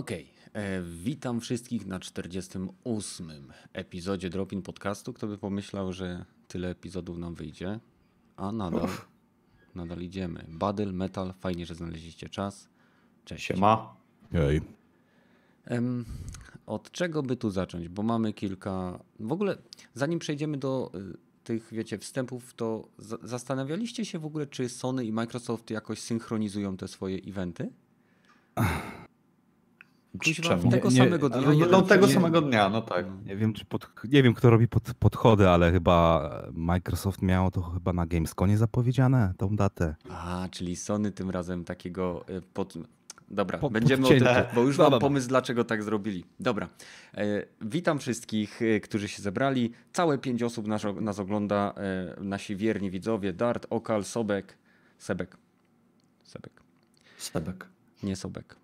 Okej, e, witam wszystkich na 48 epizodzie Dropin Podcastu. Kto by pomyślał, że tyle epizodów nam wyjdzie, a nadal, nadal idziemy. Battle, metal, fajnie, że znaleźliście czas. Cześć. Siema. Ej. Em, od czego by tu zacząć? Bo mamy kilka. W ogóle, zanim przejdziemy do y, tych, wiecie, wstępów, to za- zastanawialiście się w ogóle, czy Sony i Microsoft jakoś synchronizują te swoje eventy? Kuźwa, tego Nie, samego dnia. no, jeden no tego przecież- samego dnia, no tak. Nie wiem, czy pod, nie wiem, kto robi pod, podchody, ale chyba Microsoft miało to chyba na Gamesconie zapowiedziane, tą datę. A, czyli Sony tym razem takiego y, pod... Dobra, Po- będziemy o tym, bo już No mam pomysł, dlaczego tak zrobili. Dobra, e, witam wszystkich, e, którzy się zebrali. Całe pięć osób nas, nas ogląda, e, nasi wierni widzowie, Dart, Okal, Sobek, Sebek, Sebek, Sebek, nie Sobek.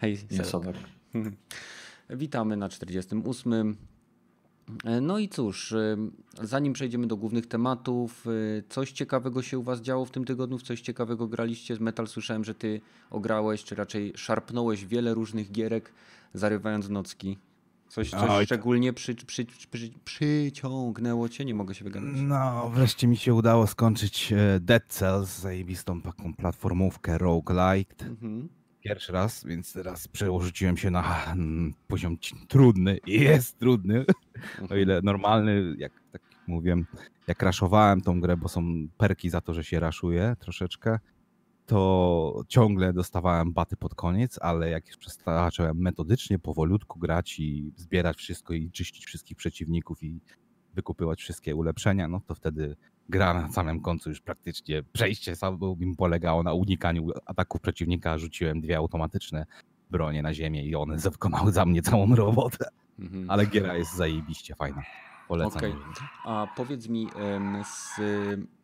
Hej. Sobek. Witamy na 48. E, No i cóż, zanim przejdziemy do głównych tematów, coś ciekawego się u Was działo w tym tygodniu? W coś ciekawego graliście z Metal? Słyszałem, że Ty ograłeś, czy raczej szarpnąłeś wiele różnych gierek, zarywając nocki. Coś, coś Oj. szczególnie przy, przy, przy, przyciągnęło Cię? Nie mogę się wygadać. No, wreszcie mi się udało skończyć e, Dead Cells, zajebistą taką platformówkę roguelike. Mhm. Pierwszy raz, więc teraz przełożyłem się na mm, poziom trudny jest trudny. O ile normalny, jak tak mówię, jak raszowałem tą grę, bo są perki za to, że się raszuje troszeczkę, to ciągle dostawałem baty pod koniec, ale jak już zacząłem metodycznie, powolutku grać i zbierać wszystko i czyścić wszystkich przeciwników i wykupywać wszystkie ulepszenia, no to wtedy gra na samym końcu już praktycznie przejście samo mi polegało na unikaniu ataków przeciwnika, rzuciłem dwie automatyczne bronie na ziemię i one wykonały za mnie całą robotę. Mhm. Ale giera jest zajebiście fajna. Polecam. Okej. A powiedz mi,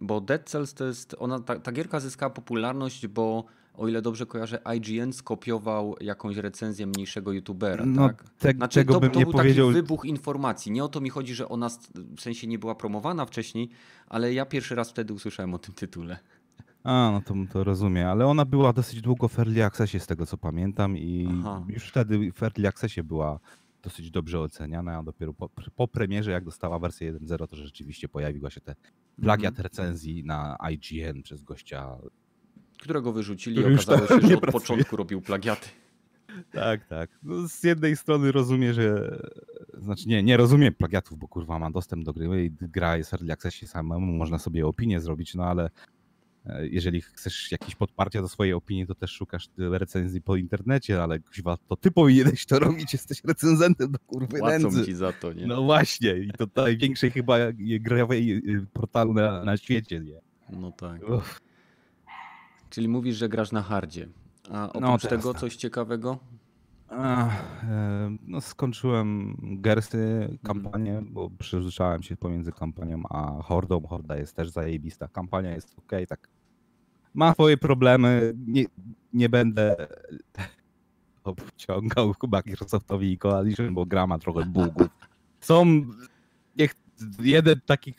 bo Dead Cells to jest, ona, ta, ta gierka zyskała popularność, bo o ile dobrze kojarzę, IGN skopiował jakąś recenzję mniejszego youtubera, No, tak? te, Znaczy, tego to, bym to nie był powiedział. taki wybuch informacji. Nie o to mi chodzi, że ona w sensie nie była promowana wcześniej, ale ja pierwszy raz wtedy usłyszałem o tym tytule. A, no to, to rozumiem, ale ona była dosyć długo w Early Accessie, z tego co pamiętam, i Aha. już wtedy w Early Accessie była dosyć dobrze oceniana, a dopiero po, po premierze, jak dostała wersję 1.0, to rzeczywiście pojawiła się te plagiat Mhm. recenzji na IGN przez gościa. Którego wyrzucili i okazało się, że od początku robił plagiaty. Tak, tak. No, z jednej strony rozumiem, że. Znaczy, nie, nie rozumiem plagiatów, bo kurwa ma dostęp do gry i gra jest w Early Accessie samemu, można sobie opinię zrobić, no ale e, jeżeli chcesz jakieś podparcia do swojej opinii, to też szukasz recenzji po internecie, ale kuźwa, to ty powinieneś to robić, jesteś recenzentem do kurwy Płacą nędzy. ci za to, nie? No właśnie, i to największej chyba e, grawej e, portalu na, na świecie, nie? No tak. Uff. Czyli mówisz, że grasz na hardzie. A oprócz No, tego tak. coś ciekawego? A, e, no skończyłem Gersy kampanię, bo przyzwyczaiłem się pomiędzy kampanią a Hordą. Horda jest też zajebista. Kampania jest ok, tak. Ma swoje problemy. Nie, nie będę obciągał chyba Microsoftowi i Coalition, bo gra ma trochę bugów. Są niech jeden taki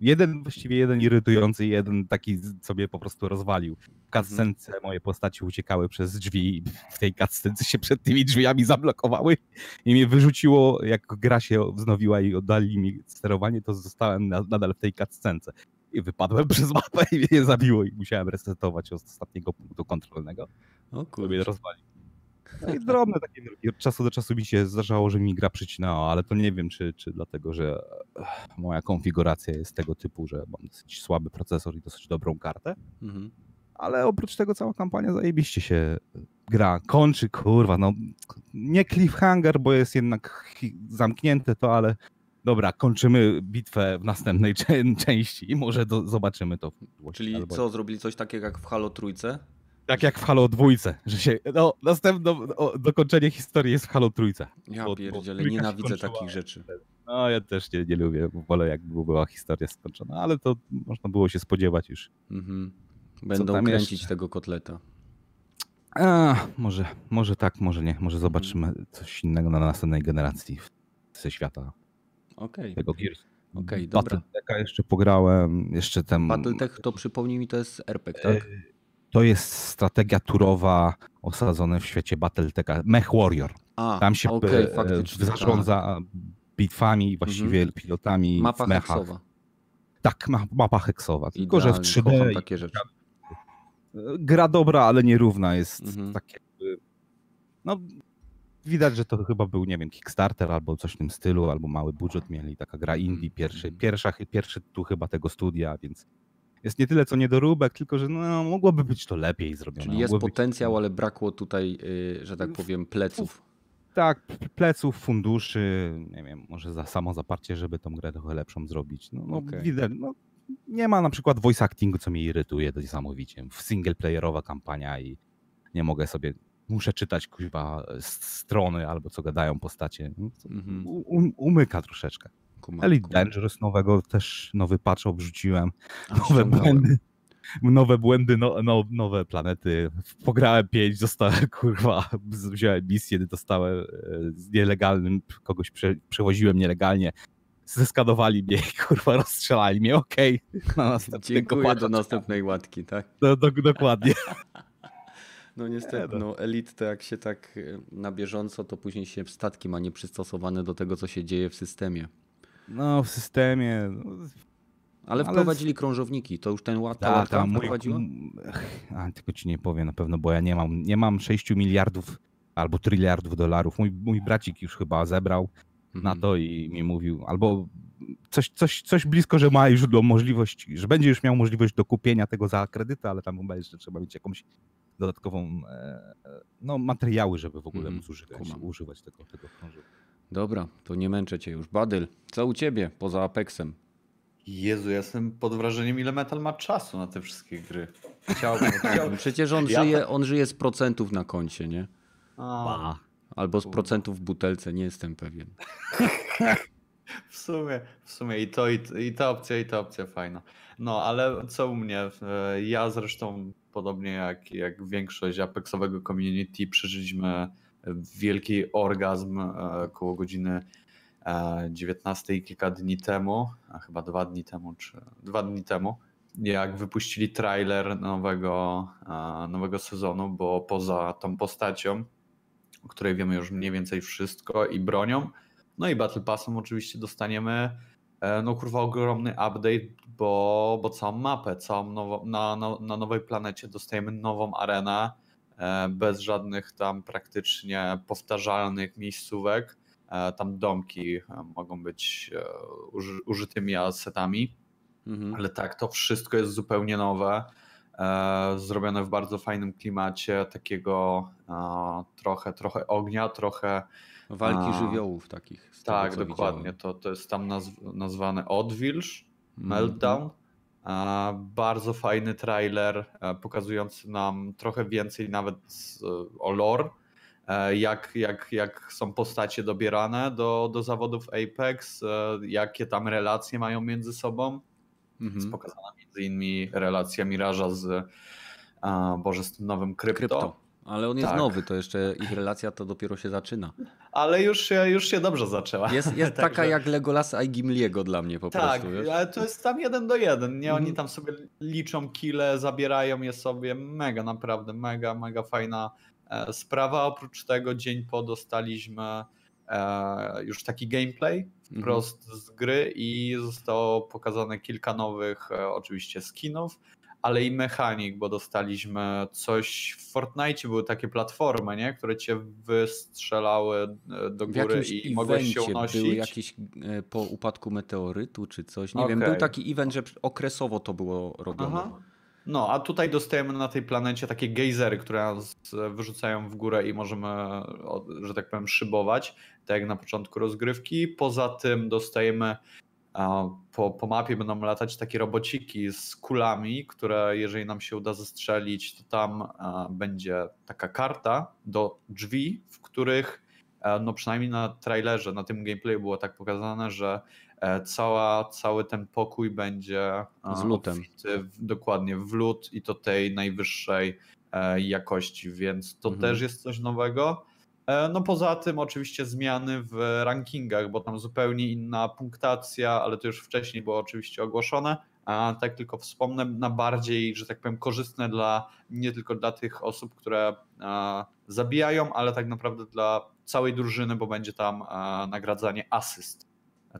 jeden właściwie jeden irytujący, jeden taki sobie po prostu rozwalił. W cutscence moje postaci uciekały przez drzwi i w tej cutscence się przed tymi drzwiami zablokowały i mnie wyrzuciło, jak gra się wznowiła i oddali mi sterowanie, to zostałem na, nadal w tej cutscence. I wypadłem przez mapę i mnie zabiło i musiałem resetować od ostatniego punktu kontrolnego. O To mnie kurde. rozwalił. No i drobne takie wielkie. Od czasu do czasu mi się zdarzało, że mi gra przycinała, ale to nie wiem, czy, czy dlatego, że moja konfiguracja jest tego typu, że mam dosyć słaby procesor i dosyć dobrą kartę. Mhm. Ale oprócz tego cała kampania zajebiście się gra. Kończy, kurwa, no nie cliffhanger, bo jest jednak zamknięte to, ale dobra, kończymy bitwę w następnej czę- części i może do, zobaczymy to. Czyli albo- co, zrobili coś takiego jak w Halo Trójce? Tak jak w Halo dwójce, że się, no następne o, dokończenie historii jest w Halo trójce. Ja Bo- bo pierdzielę, się nienawidzę takich rzeczy. No ja też nie, nie lubię, wolę jakby była historia skończona, ale to można było się spodziewać już. Mhm. Będą tam kręcić jeszcze? tego kotleta. A, może, może tak, może nie, może zobaczymy coś innego na następnej generacji ze świata Okej, tego Gears. okej, dobra. Battletech'a jeszcze pograłem, jeszcze ten... Battletech to przypomnij mi, to jest RPG, tak? E, To jest strategia turowa osadzona w świecie Battletech, Mech Warrior. A, Tam się okej, e, faktycznie, zarządza bitwami, właściwie pilotami Mapa w mechach. heksowa. Tak, ma, mapa heksowa. Tylko, że w Idealnie, kocham 3D. takie rzeczy. Gra dobra, ale nierówna jest. Mhm. Tak jakby, no, widać, że to chyba był, nie wiem, Kickstarter albo coś w tym stylu, albo mały budżet mieli. Taka gra indie, pierwszy, Mhm. pierwsza, pierwszy tu chyba tego studia, więc jest nie tyle co niedoróbek, tylko że no, mogłoby być to lepiej zrobione. Czyli jest Mogłoby być- potencjał, ale brakło tutaj, y, że tak powiem, pleców. Tak, pleców, funduszy, nie wiem, może za samo zaparcie, żeby tą grę trochę lepszą zrobić. No, no Okej. widać, no, nie ma na przykład voice actingu, co mnie irytuje niesamowicie. W single playerowa kampania i nie mogę sobie, muszę czytać kuźba strony albo co gadają postacie. No, Mhm. um, umyka troszeczkę. Kuma, Elite. Dangerous nowego też nowy patch obrzuciłem. A, Nowe błędy. Nowe błędy, no, no, nowe planety. Pograłem pięć, dostałem, kurwa, wziąłem misję, dostałem e, z nielegalnym, kogoś prze, przewoziłem nielegalnie. Zeskanowali mnie i kurwa rozstrzelali mnie, okej. Na następnego Dziękuję patcha do następnej łatki, tak? Do, do, dokładnie. No niestety, Nie, no Elite to jak się tak y, na bieżąco, to później się statki ma nieprzystosowane do tego, co się dzieje w systemie. No, w systemie. No, Ale Ale wprowadzili krążowniki, to już ten ład, ta ta, łatka ta, mój, wprowadziła? Ech, a, tylko ci nie powiem na pewno, bo ja nie mam, nie mam 6 miliardów albo tryliardów dolarów. Mój, mój bracik już chyba zebrał. na Mhm. to i mi mówił, albo coś, coś, coś blisko, że ma już do możliwość, że będzie już miał możliwość do kupienia tego za kredyty, ale tam chyba jeszcze trzeba mieć jakąś dodatkową, e, e, no materiały, żeby w ogóle Mhm, móc używać, używać tego, tego krążu. Dobra, to nie męczę cię już. Badyl, co u ciebie poza Apexem? Jezu, ja jestem pod wrażeniem, ile Metal ma czasu na te wszystkie gry. Chciałbym. chciałbym. Przecież on, Ja żyje, on żyje z procentów na koncie, nie? A, Albo z procentów w butelce, nie jestem pewien. w sumie, w sumie i to, i, i ta opcja, i ta opcja fajna. No, ale co u mnie? Ja zresztą, podobnie jak, jak większość Apexowego community, przeżyliśmy wielki orgazm e, koło godziny e, 19 kilka dni temu, a chyba dwa dni temu, czy dwa dni temu, jak wypuścili trailer nowego, e, nowego sezonu, bo poza tą postacią, o której wiemy już mniej więcej wszystko i bronią, no i Battle Passem oczywiście dostaniemy e, no kurwa ogromny update, bo, bo całą mapę, całą nowo, na, na, na nowej planecie dostajemy nową arenę e, bez żadnych tam praktycznie powtarzalnych miejscówek. E, Tam domki e, mogą być e, uży, użytymi asetami, Mhm. ale tak, to wszystko jest zupełnie nowe. E, zrobione w bardzo fajnym klimacie, takiego e, trochę, trochę ognia, trochę Walki żywiołów takich. tak, tego, dokładnie. widziałem. To, to jest tam nazw- nazwane Odwilż, Mhm. Meltdown. E, bardzo fajny trailer, e, pokazujący nam trochę więcej nawet o lore, e, jak, jak, jak są postacie dobierane do, do zawodów Apex, e, jakie tam relacje mają między sobą. Jest Mhm. pokazana między innymi relacja Miraża z, Boże, z tym nowym krypto. Krypto. Ale on jest Tak. nowy, to jeszcze ich relacja to dopiero się zaczyna. Ale już się, już się dobrze zaczęła. Jest, jest taka jak Legolasa i Gimliego dla mnie po Tak, prostu. Wiesz? ale to jest tam jeden do jeden, nie? Oni Mhm. tam sobie liczą kile, zabierają je sobie. Mega, naprawdę, mega, mega fajna e, sprawa. Oprócz tego dzień po dostaliśmy e, już taki gameplay wprost z gry i zostało pokazane kilka nowych e, oczywiście skinów, ale i mechanik, bo dostaliśmy coś w Fortnite były takie platformy, nie? które cię wystrzelały e, do góry jakimś i mogłeś się unosić. były jakieś e, po upadku meteorytu czy coś. Nie wiem, Okej. był taki event, że okresowo to było robione. Aha. No, a tutaj dostajemy na tej planecie takie gejzery, które nas wyrzucają w górę i możemy, że tak powiem, szybować, tak jak na początku rozgrywki. Poza tym dostajemy po, po mapie będą latać takie robociki z kulami, które jeżeli nam się uda zestrzelić, to tam a, będzie taka karta do drzwi, w których e, no przynajmniej na trailerze, na tym gameplayu było tak pokazane, że e, cała, cały ten pokój będzie e, Z lutem. w, dokładnie w lód i to tej najwyższej e, jakości, więc to Mhm. też jest coś nowego. E, No poza tym oczywiście zmiany w rankingach, bo tam zupełnie inna punktacja, ale to już wcześniej było oczywiście ogłoszone, a tak tylko wspomnę, na bardziej, że tak powiem, korzystne dla nie tylko dla tych osób, które a, zabijają, ale tak naprawdę dla całej drużyny, bo będzie tam a, nagradzanie asyst.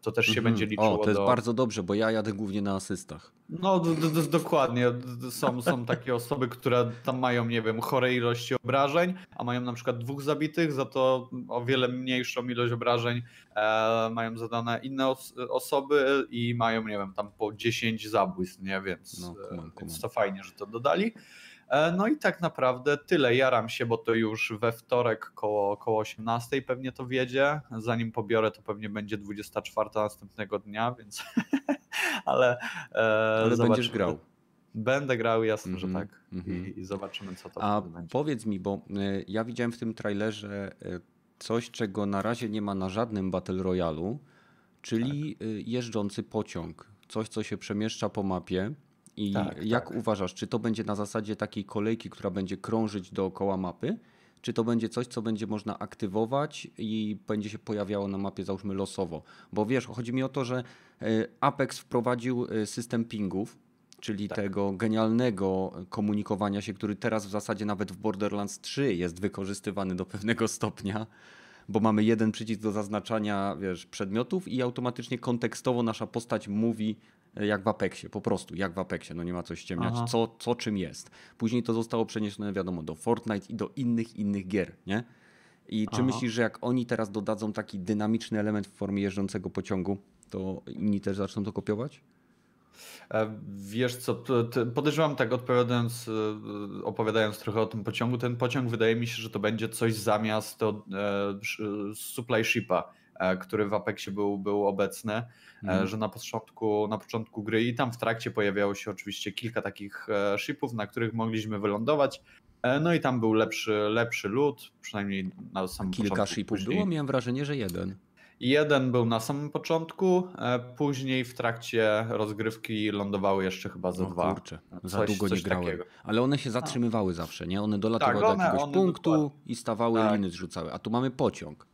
To też się Mhm. będzie liczyło O, to jest do... bardzo dobrze, bo ja jadę głównie na asystach. No d- d- d- dokładnie. Są, są takie osoby, które tam mają, nie wiem, chore ilości obrażeń, a mają na przykład dwóch zabitych, za to o wiele mniejszą ilość obrażeń e, mają zadane inne os- osoby i mają, nie wiem, tam po 10 zabójstw, nie? Więc, No, e, kumam, kumam. więc to fajnie, że to dodali. E, No i tak naprawdę tyle. Jaram się, bo to już we wtorek koło, koło 18 pewnie to wiedzie. Zanim pobiorę, to pewnie będzie 24 następnego dnia, więc ale, e, Ale będziesz grał. Będę grał, jasne, Mhm, że tak. mhm. I, I zobaczymy, co to A będzie. powiedz mi, bo y, ja widziałem w tym trailerze coś, czego na razie nie ma na żadnym Battle Royalu, czyli Tak. jeżdżący pociąg. Coś, co się przemieszcza po mapie. I Tak, jak tak. uważasz, czy to będzie na zasadzie takiej kolejki, która będzie krążyć dookoła mapy? Czy to będzie coś, co będzie można aktywować i będzie się pojawiało na mapie, załóżmy losowo? Bo wiesz, chodzi mi o to, że y, Apex wprowadził y, system pingów, czyli Tak. tego genialnego komunikowania się, który teraz w zasadzie nawet w Borderlands 3 jest wykorzystywany do pewnego stopnia, bo mamy jeden przycisk do zaznaczania wiesz, przedmiotów i automatycznie kontekstowo nasza postać mówi e, jak w Apexie, po prostu jak w Apexie, no nie ma co ściemniać, Aha. co, co czym jest. Później to zostało przeniesione wiadomo do Fortnite i do innych, innych gier, nie? I czy Aha. myślisz, że jak oni teraz dodadzą taki dynamiczny element w formie jeżdżącego pociągu, to inni też zaczną to kopiować? E, Wiesz co, podejrzewam tak odpowiadając, e, opowiadając trochę o tym pociągu, ten pociąg wydaje mi się, że to będzie coś zamiast to, e, supply shipa, e, który w Apexie był, był obecny, e, Mhm. że na początku, na początku gry i tam w trakcie pojawiało się oczywiście kilka takich e, shipów, na których mogliśmy wylądować, e, no i tam był lepszy, lepszy loot, przynajmniej na samym Kilka początku. shipów później- było, miałem wrażenie, że jeden. Jeden był na samym początku, e, później w trakcie rozgrywki lądowały jeszcze chyba ze O dwa. kurczę, za Coś- długo nie coś grałem. takiego. Ale one się zatrzymywały zawsze, nie? One dolatywały Tak, do jakiegoś punktu dokładnie. i stawały, Tak. liny zrzucały. A tu mamy pociąg.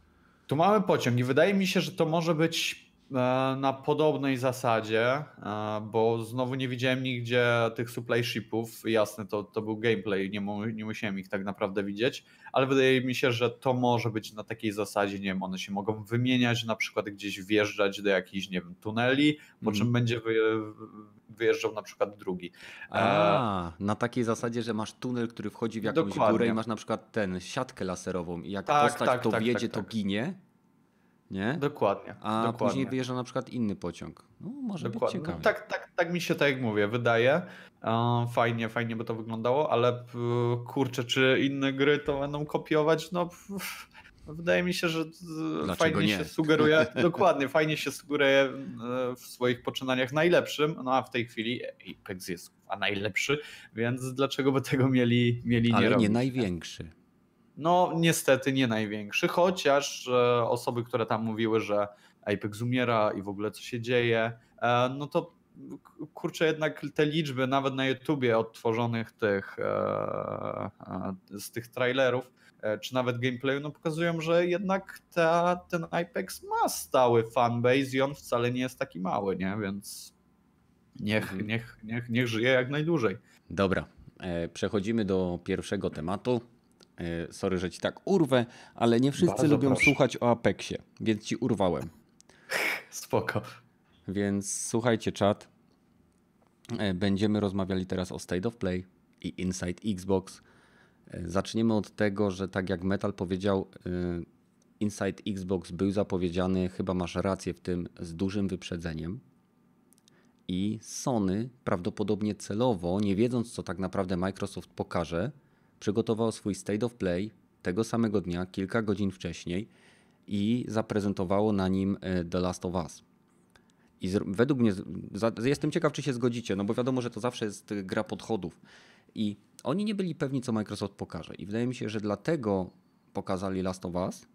Tu mamy pociąg i wydaje mi się, że to może być na podobnej zasadzie, e, bo znowu nie widziałem nigdzie tych supply shipów. Jasne, to, to był gameplay, nie, mu, nie musiałem ich tak naprawdę widzieć, ale wydaje mi się, że to może być na takiej zasadzie, nie wiem, one się mogą wymieniać, na przykład gdzieś wjeżdżać do jakichś, nie wiem, tuneli, po Mhm. czym będzie wy, wyjeżdżał na przykład drugi. E, A, na takiej zasadzie, że masz tunel, który wchodzi w jakąś Dokładnie. górę i masz na przykład ten, siatkę laserową i jak Tak, postać tak, to tak, wjedzie, tak, to tak. ginie, nie? Dokładnie. A dokładnie. później wyjeżdża na przykład inny pociąg. No, może Dokładnie. być No, tak, tak, tak mi się tak jak mówię, wydaje. E, Fajnie, fajnie by to wyglądało, ale kurczę, czy inne gry to będą kopiować? No wydaje mi się, że Dlaczego fajnie nie? się sugeruje, dokładnie, fajnie się sugeruje e, w swoich poczynaniach najlepszym, no a w tej chwili Apex jest a najlepszy, więc dlaczego by tego mieli, mieli nie Ale robić? nie największy. No, niestety nie największy, chociaż e, osoby, które tam mówiły, że Apex umiera i w ogóle co się dzieje, e, no to kurczę, jednak te liczby, nawet na YouTubie odtworzonych tych, e, z tych trailerów, czy nawet gameplayu, no pokazują, że jednak ta, ten Apex ma stały fanbase i on wcale nie jest taki mały, nie? Więc niech, Mhm. niech, niech, niech żyje jak najdłużej. Dobra, przechodzimy do pierwszego tematu. E, sorry, że ci tak urwę, ale nie wszyscy Bardzo lubią proszę. słuchać o Apexie, więc ci urwałem. Spoko. Więc słuchajcie, czat. E, Będziemy rozmawiali teraz o State of Play i Inside Xbox. E, Zaczniemy od tego, że tak jak Metal powiedział, Inside Xbox był zapowiedziany, chyba masz rację w tym, z dużym wyprzedzeniem. I Sony prawdopodobnie celowo, nie wiedząc co tak naprawdę Microsoft pokaże, przygotował swój State of Play tego samego dnia, kilka godzin wcześniej i zaprezentowało na nim e, The Last of Us. I według mnie, jestem ciekaw, czy się zgodzicie, no bo wiadomo, że to zawsze jest gra podchodów. I oni nie byli pewni, co Microsoft pokaże. I wydaje mi się, że dlatego pokazali Last of Us,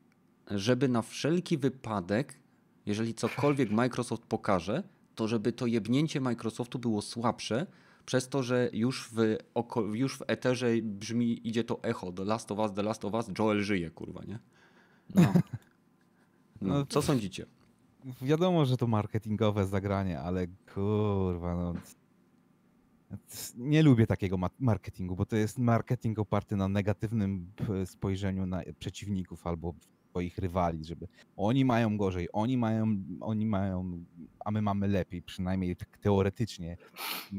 żeby na wszelki wypadek, jeżeli cokolwiek Microsoft pokaże, to żeby to jebnięcie Microsoftu było słabsze, przez to, że już w, oko, już w eterze brzmi, idzie to echo, The Last of Us, The Last of Us, Joel żyje, kurwa, nie? No. No, co sądzicie? Wiadomo, że to marketingowe zagranie, ale kurwa, no, Nie lubię takiego ma- marketingu, bo to jest marketing oparty na negatywnym spojrzeniu na przeciwników albo swoich rywali, żeby oni mają gorzej, oni mają, oni mają, a my mamy lepiej, przynajmniej tak teoretycznie.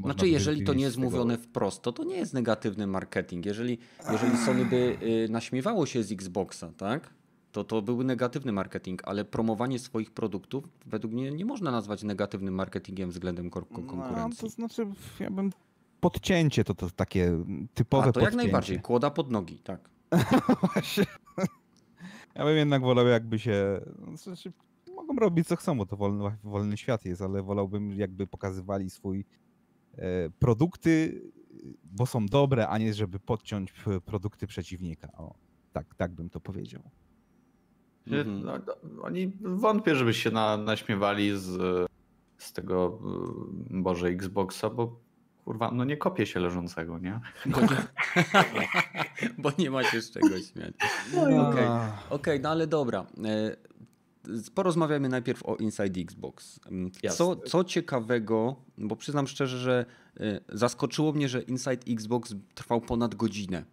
Znaczy, jeżeli to nie jest tego- mówione wprost, to to nie jest negatywny marketing. Jeżeli, jeżeli Sony by y, naśmiewało się z Xboxa, tak? To to był negatywny marketing, ale promowanie swoich produktów według mnie nie można nazwać negatywnym marketingiem względem No, konkurencji. to znaczy, ja bym podcięcie to, to takie typowe A to jak podcięcie. najbardziej, kłoda pod nogi, tak. Właśnie. Ja bym jednak wolał jakby się, znaczy, mogą robić co chcą, bo to wolny, wolny świat jest, ale wolałbym jakby pokazywali swój e, produkty, bo są dobre, a nie żeby podciąć p- produkty przeciwnika. O, tak, tak bym to powiedział. Mhm. No, no, oni wątpię, żeby się na, naśmiewali z, z tego y, Boże Xboxa, bo kurwa, no nie kopie się leżącego, nie? Bo nie, bo nie ma się z czego śmiać. Okej, okej, no ale dobra. E, Porozmawiamy najpierw o Inside Xbox. Mm, Co, co ciekawego, bo przyznam szczerze, że e, zaskoczyło mnie, że Inside Xbox trwał ponad godzinę.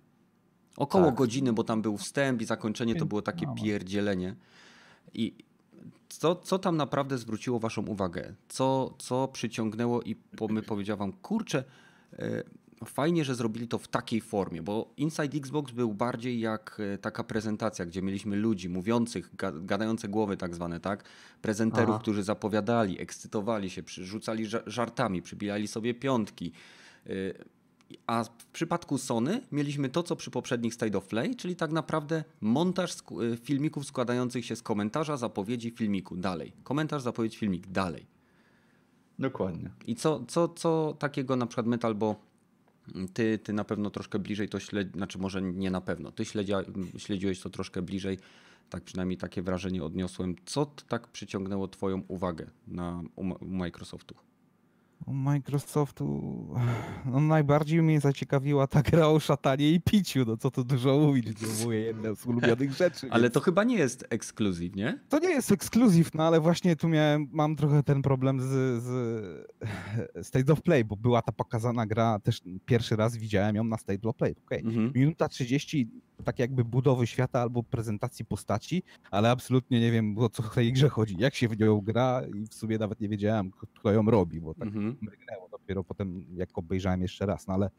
Około Tak. godziny, bo tam był wstęp i zakończenie to było takie Mało. pierdzielenie. I co, co tam naprawdę zwróciło waszą uwagę? Co, co przyciągnęło i po, my powiedział wam, kurczę, e, fajnie, że zrobili to w takiej formie, bo Inside Xbox był bardziej jak e, taka prezentacja, gdzie mieliśmy ludzi mówiących, ga- gadające głowy tak zwane, tak? Prezenterów, Aha. którzy zapowiadali, ekscytowali się, przyrzucali ża- żartami, przybijali sobie piątki. A w przypadku Sony mieliśmy to, co przy poprzednich State of Play, czyli tak naprawdę montaż y, filmików składających się z komentarza, zapowiedzi filmiku, dalej. Komentarz, zapowiedź, filmik, dalej. Dokładnie. I co, co, co takiego na przykład Metal, bo ty, ty na pewno troszkę bliżej to śledzi, znaczy może nie na pewno, ty śledzia, śledziłeś to troszkę bliżej, tak przynajmniej takie wrażenie odniosłem. Co tak przyciągnęło twoją uwagę na, u Microsoftu? Microsoftu no najbardziej mnie zaciekawiła ta gra o szatanie i piciu, no co tu dużo mówić, to moje jedne z ulubionych rzeczy. Ale więc- to chyba nie jest ekskluzyw, nie? To nie jest ekskluzyw, no ale właśnie tu miałem, mam trochę ten problem z, z State of Play, bo była ta pokazana gra, też pierwszy raz widziałem ją na State of Play. Okay. Mhm. Minuta 30 tak jakby budowy świata albo prezentacji postaci, ale absolutnie nie wiem o co w tej grze chodzi, jak się w nią gra i w sumie nawet nie wiedziałem kto ją robi, bo tak Mhm. mrygnęło dopiero potem jak obejrzałem jeszcze raz, no ale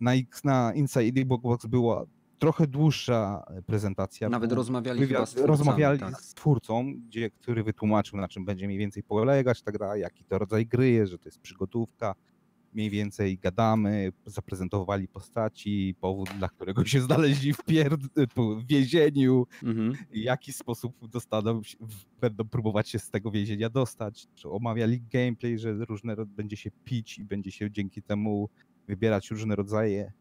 na, X, na Inside Xbox była trochę dłuższa prezentacja. Nawet rozmawiali wywiad, z twórcami, rozmawiali tak. z twórcą, gdzie, który wytłumaczył, na czym będzie mniej więcej polegać ta gra, jaki to rodzaj gry jest, że to jest przygodówka. Mniej więcej gadamy, zaprezentowali postaci, powód, dla którego się znaleźli w, pierd- w więzieniu, Mhm. w jaki sposób dostaną, będą próbować się z tego więzienia dostać. Czy omawiali gameplay, że różne będzie się pić i będzie się dzięki temu wybierać różne rodzaje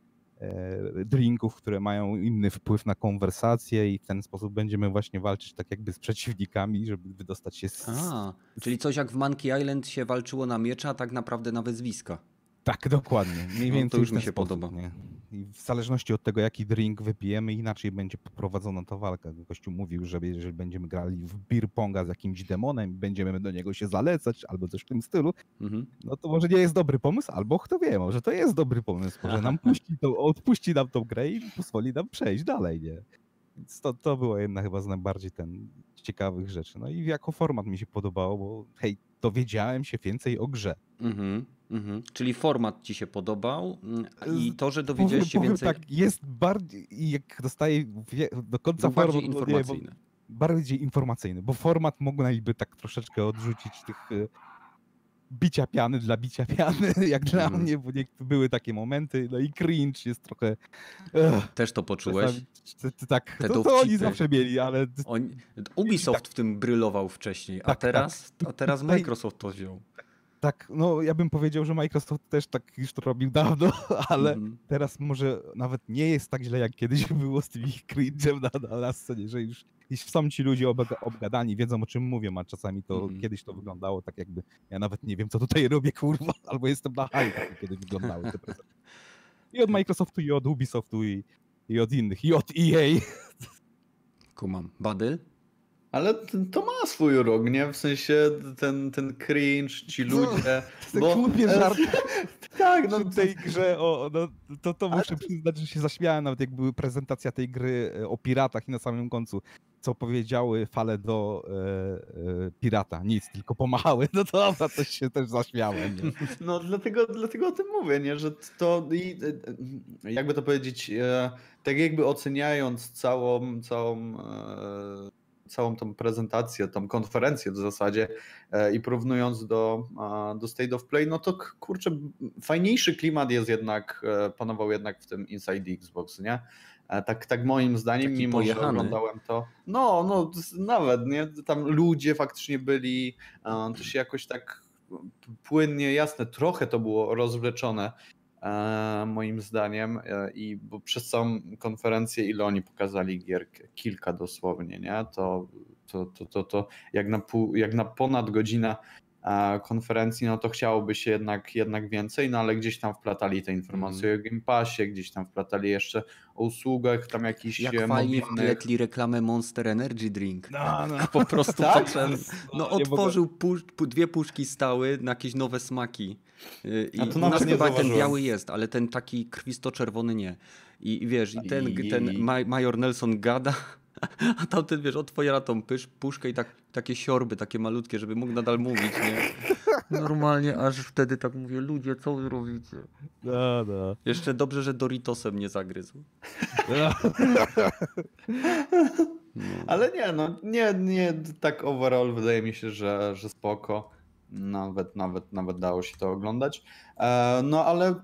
e, drinków, które mają inny wpływ na konwersację i w ten sposób będziemy właśnie walczyć tak jakby z przeciwnikami, żeby wydostać się z... A, czyli coś jak w Monkey Island się walczyło na miecza, a tak naprawdę na wyzwiska. Tak, dokładnie. Mniej No, więcej to już mi się sposób, podoba. Nie? I w zależności od tego, jaki drink wypijemy, inaczej będzie poprowadzona ta walka. Gościu mówił, że jeżeli będziemy grali w beer ponga z jakimś demonem i będziemy do niego się zalecać albo coś w tym stylu, Mhm. no to może nie jest dobry pomysł, albo kto wie, może to jest dobry pomysł, może nam puści to, odpuści nam tą grę i pozwoli nam przejść dalej, nie? Więc to, to była jedna chyba z najbardziej ten ciekawych rzeczy. No i jako format mi się podobało, bo hej, dowiedziałem się więcej o grze. Mhm. Mhm. Czyli format ci się podobał mm, i to, że dowiedziałeś się powiem więcej, tak, jest bardziej, jak dostaję do końca bardziej format, no bo- informacyjny. bardziej informacyjny, bo format mogliby tak troszeczkę odrzucić tych e, bicia piany dla bicia piany, jak dla Mhm. mnie, bo nie, były takie momenty, no i cringe jest trochę... Ugh, Też to poczułeś? tak, Te to, to oni zawsze mieli, ale Oni, Ubisoft w tym brylował wcześniej, a Tak, teraz, a teraz Tutaj- Microsoft to wziął. Tak, no ja bym powiedział, że Microsoft też tak już to robił dawno, ale Mhm. teraz może nawet nie jest tak źle, jak kiedyś było z tymi cringe'em na, na, na scenie, że już, już są ci ludzie obga- obgadani, wiedzą o czym mówię, a czasami to Mhm. kiedyś to wyglądało tak jakby, ja nawet nie wiem, co tutaj robię, kurwa, albo jestem na high, tak kiedy wyglądały te prezentacje. I od Microsoftu, i od Ubisoftu, i, i od innych, i od EA. Kumam. Badyl? Ale to ma swój urok, nie? W sensie ten, ten cringe, ci ludzie. Te Bo- głupie żarty. Tak, no przy tej grze, o, no, to, to muszę przyznać, że się zaśmiałem, nawet jak były prezentacja tej gry e, o piratach i na samym końcu, co powiedziały fale do e, e, pirata. Nic, tylko pomachały. No to dobra, to się też zaśmiałem. Nie? No dlatego, dlatego o tym mówię, nie? że to i, e, jakby to powiedzieć, e, tak jakby oceniając całą, całą, e, całą tą prezentację, tą konferencję w zasadzie e, i porównując do, do State of Play, no to kurczę, fajniejszy klimat jest jednak, e, panował jednak w tym Inside Xbox, nie? E, Tak, tak moim zdaniem, Taki mimo że pojechany. oglądałem to. No, no, nawet, nie? Tam ludzie faktycznie byli, to się jakoś tak płynnie, jasne, trochę to było rozwleczone, moim zdaniem, e, i bo przez całą konferencję, ile oni pokazali gier, kilka dosłownie, nie? To, to, to, to, to jak, na pół, jak na ponad godzinę e, konferencji, no to chciałoby się jednak, jednak więcej, no ale gdzieś tam wplatali te informacje o Game Passie, gdzieś tam wplatali jeszcze o usługach, tam jakichś Jak e, fajnie mobilnych. wpletli reklamę Monster Energy Drink. No, no. Po prostu Tak? No mogę- otworzył, pusz, dwie puszki stały na jakieś nowe smaki. I A to u nas chyba ten biały jest, ale ten taki krwisto-czerwony nie. I, i wiesz, i ten, I- ten ma- major Nelson gada, a tamten wiesz, otwiera tą pysz, puszkę i tak, takie siorby, takie malutkie, żeby mógł nadal mówić, nie? Normalnie aż wtedy tak mówię, ludzie, co wy robicie? No, no. Jeszcze dobrze, że Doritosem nie zagryzł. No. No. Ale nie, no nie, nie, tak overall wydaje mi się, że, że spoko. Nawet, nawet, nawet dało się to oglądać. E, no ale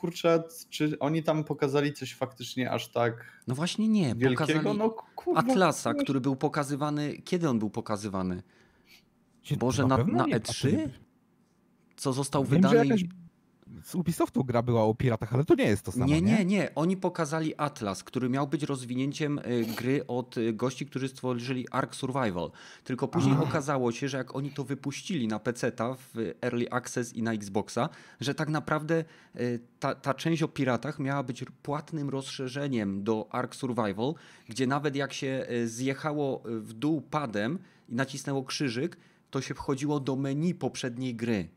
kurczę, czy oni tam pokazali coś faktycznie aż tak No właśnie nie, wielkiego? pokazali No kurwa. Atlasa, który był pokazywany, kiedy on był pokazywany? Boże, na, na nie, a E3? to nie- Co został Wiem, że wydany? jakaś z Ubisoftu gra była o piratach, ale to nie jest to samo, Nie, nie? nie, nie. Oni pokazali Atlas, który miał być rozwinięciem y, gry od y, gości, którzy stworzyli Ark Survival. Tylko później A. okazało się, że jak oni to wypuścili na PC-ta w Early Access i na Xboxa, że tak naprawdę y, ta, ta część o piratach miała być płatnym rozszerzeniem do Ark Survival, gdzie nawet jak się zjechało w dół padem i nacisnęło krzyżyk, to się wchodziło do menu poprzedniej gry.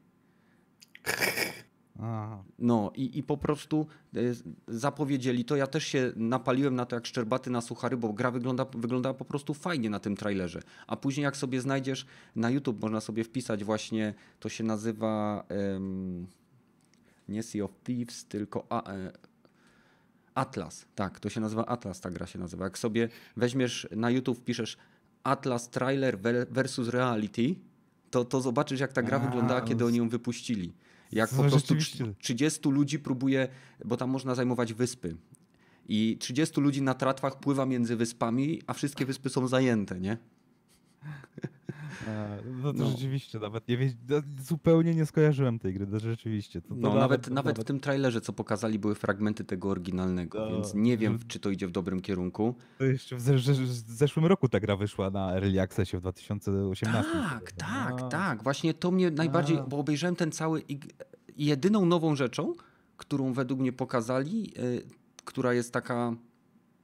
A, No i, i po prostu e, zapowiedzieli to. Ja też się napaliłem na to jak szczerbaty na suchary, bo gra wygląda, wyglądała po prostu fajnie na tym trailerze. A później jak sobie znajdziesz na YouTube, można sobie wpisać właśnie, to się nazywa em, nie Sea of Thieves, tylko a, e, Atlas. Tak, to się nazywa Atlas, ta gra się nazywa. Jak sobie weźmiesz na YouTube, wpiszesz Atlas trailer ver- versus reality, to, to zobaczysz jak ta gra A, wyglądała, kiedy oni ją wypuścili. Jak po prostu rzeczywiście. trzy- 30 ludzi próbuje, bo tam można zajmować wyspy. I 30 ludzi na tratwach pływa między wyspami, a wszystkie wyspy są zajęte, nie? A, no to No. rzeczywiście, nawet nie no, zupełnie nie skojarzyłem tej gry, to rzeczywiście. To, to No, nawet, to nawet w tym trailerze, co pokazali, były fragmenty tego oryginalnego, No, więc nie wiem, czy to idzie w dobrym kierunku. To jeszcze w, zeszłym roku ta gra wyszła na Early Accessie w 2018. Tak, tak, No. tak. Właśnie to mnie najbardziej, bo obejrzałem ten cały. I i jedyną nową rzeczą, którą według mnie pokazali, y, która jest taka,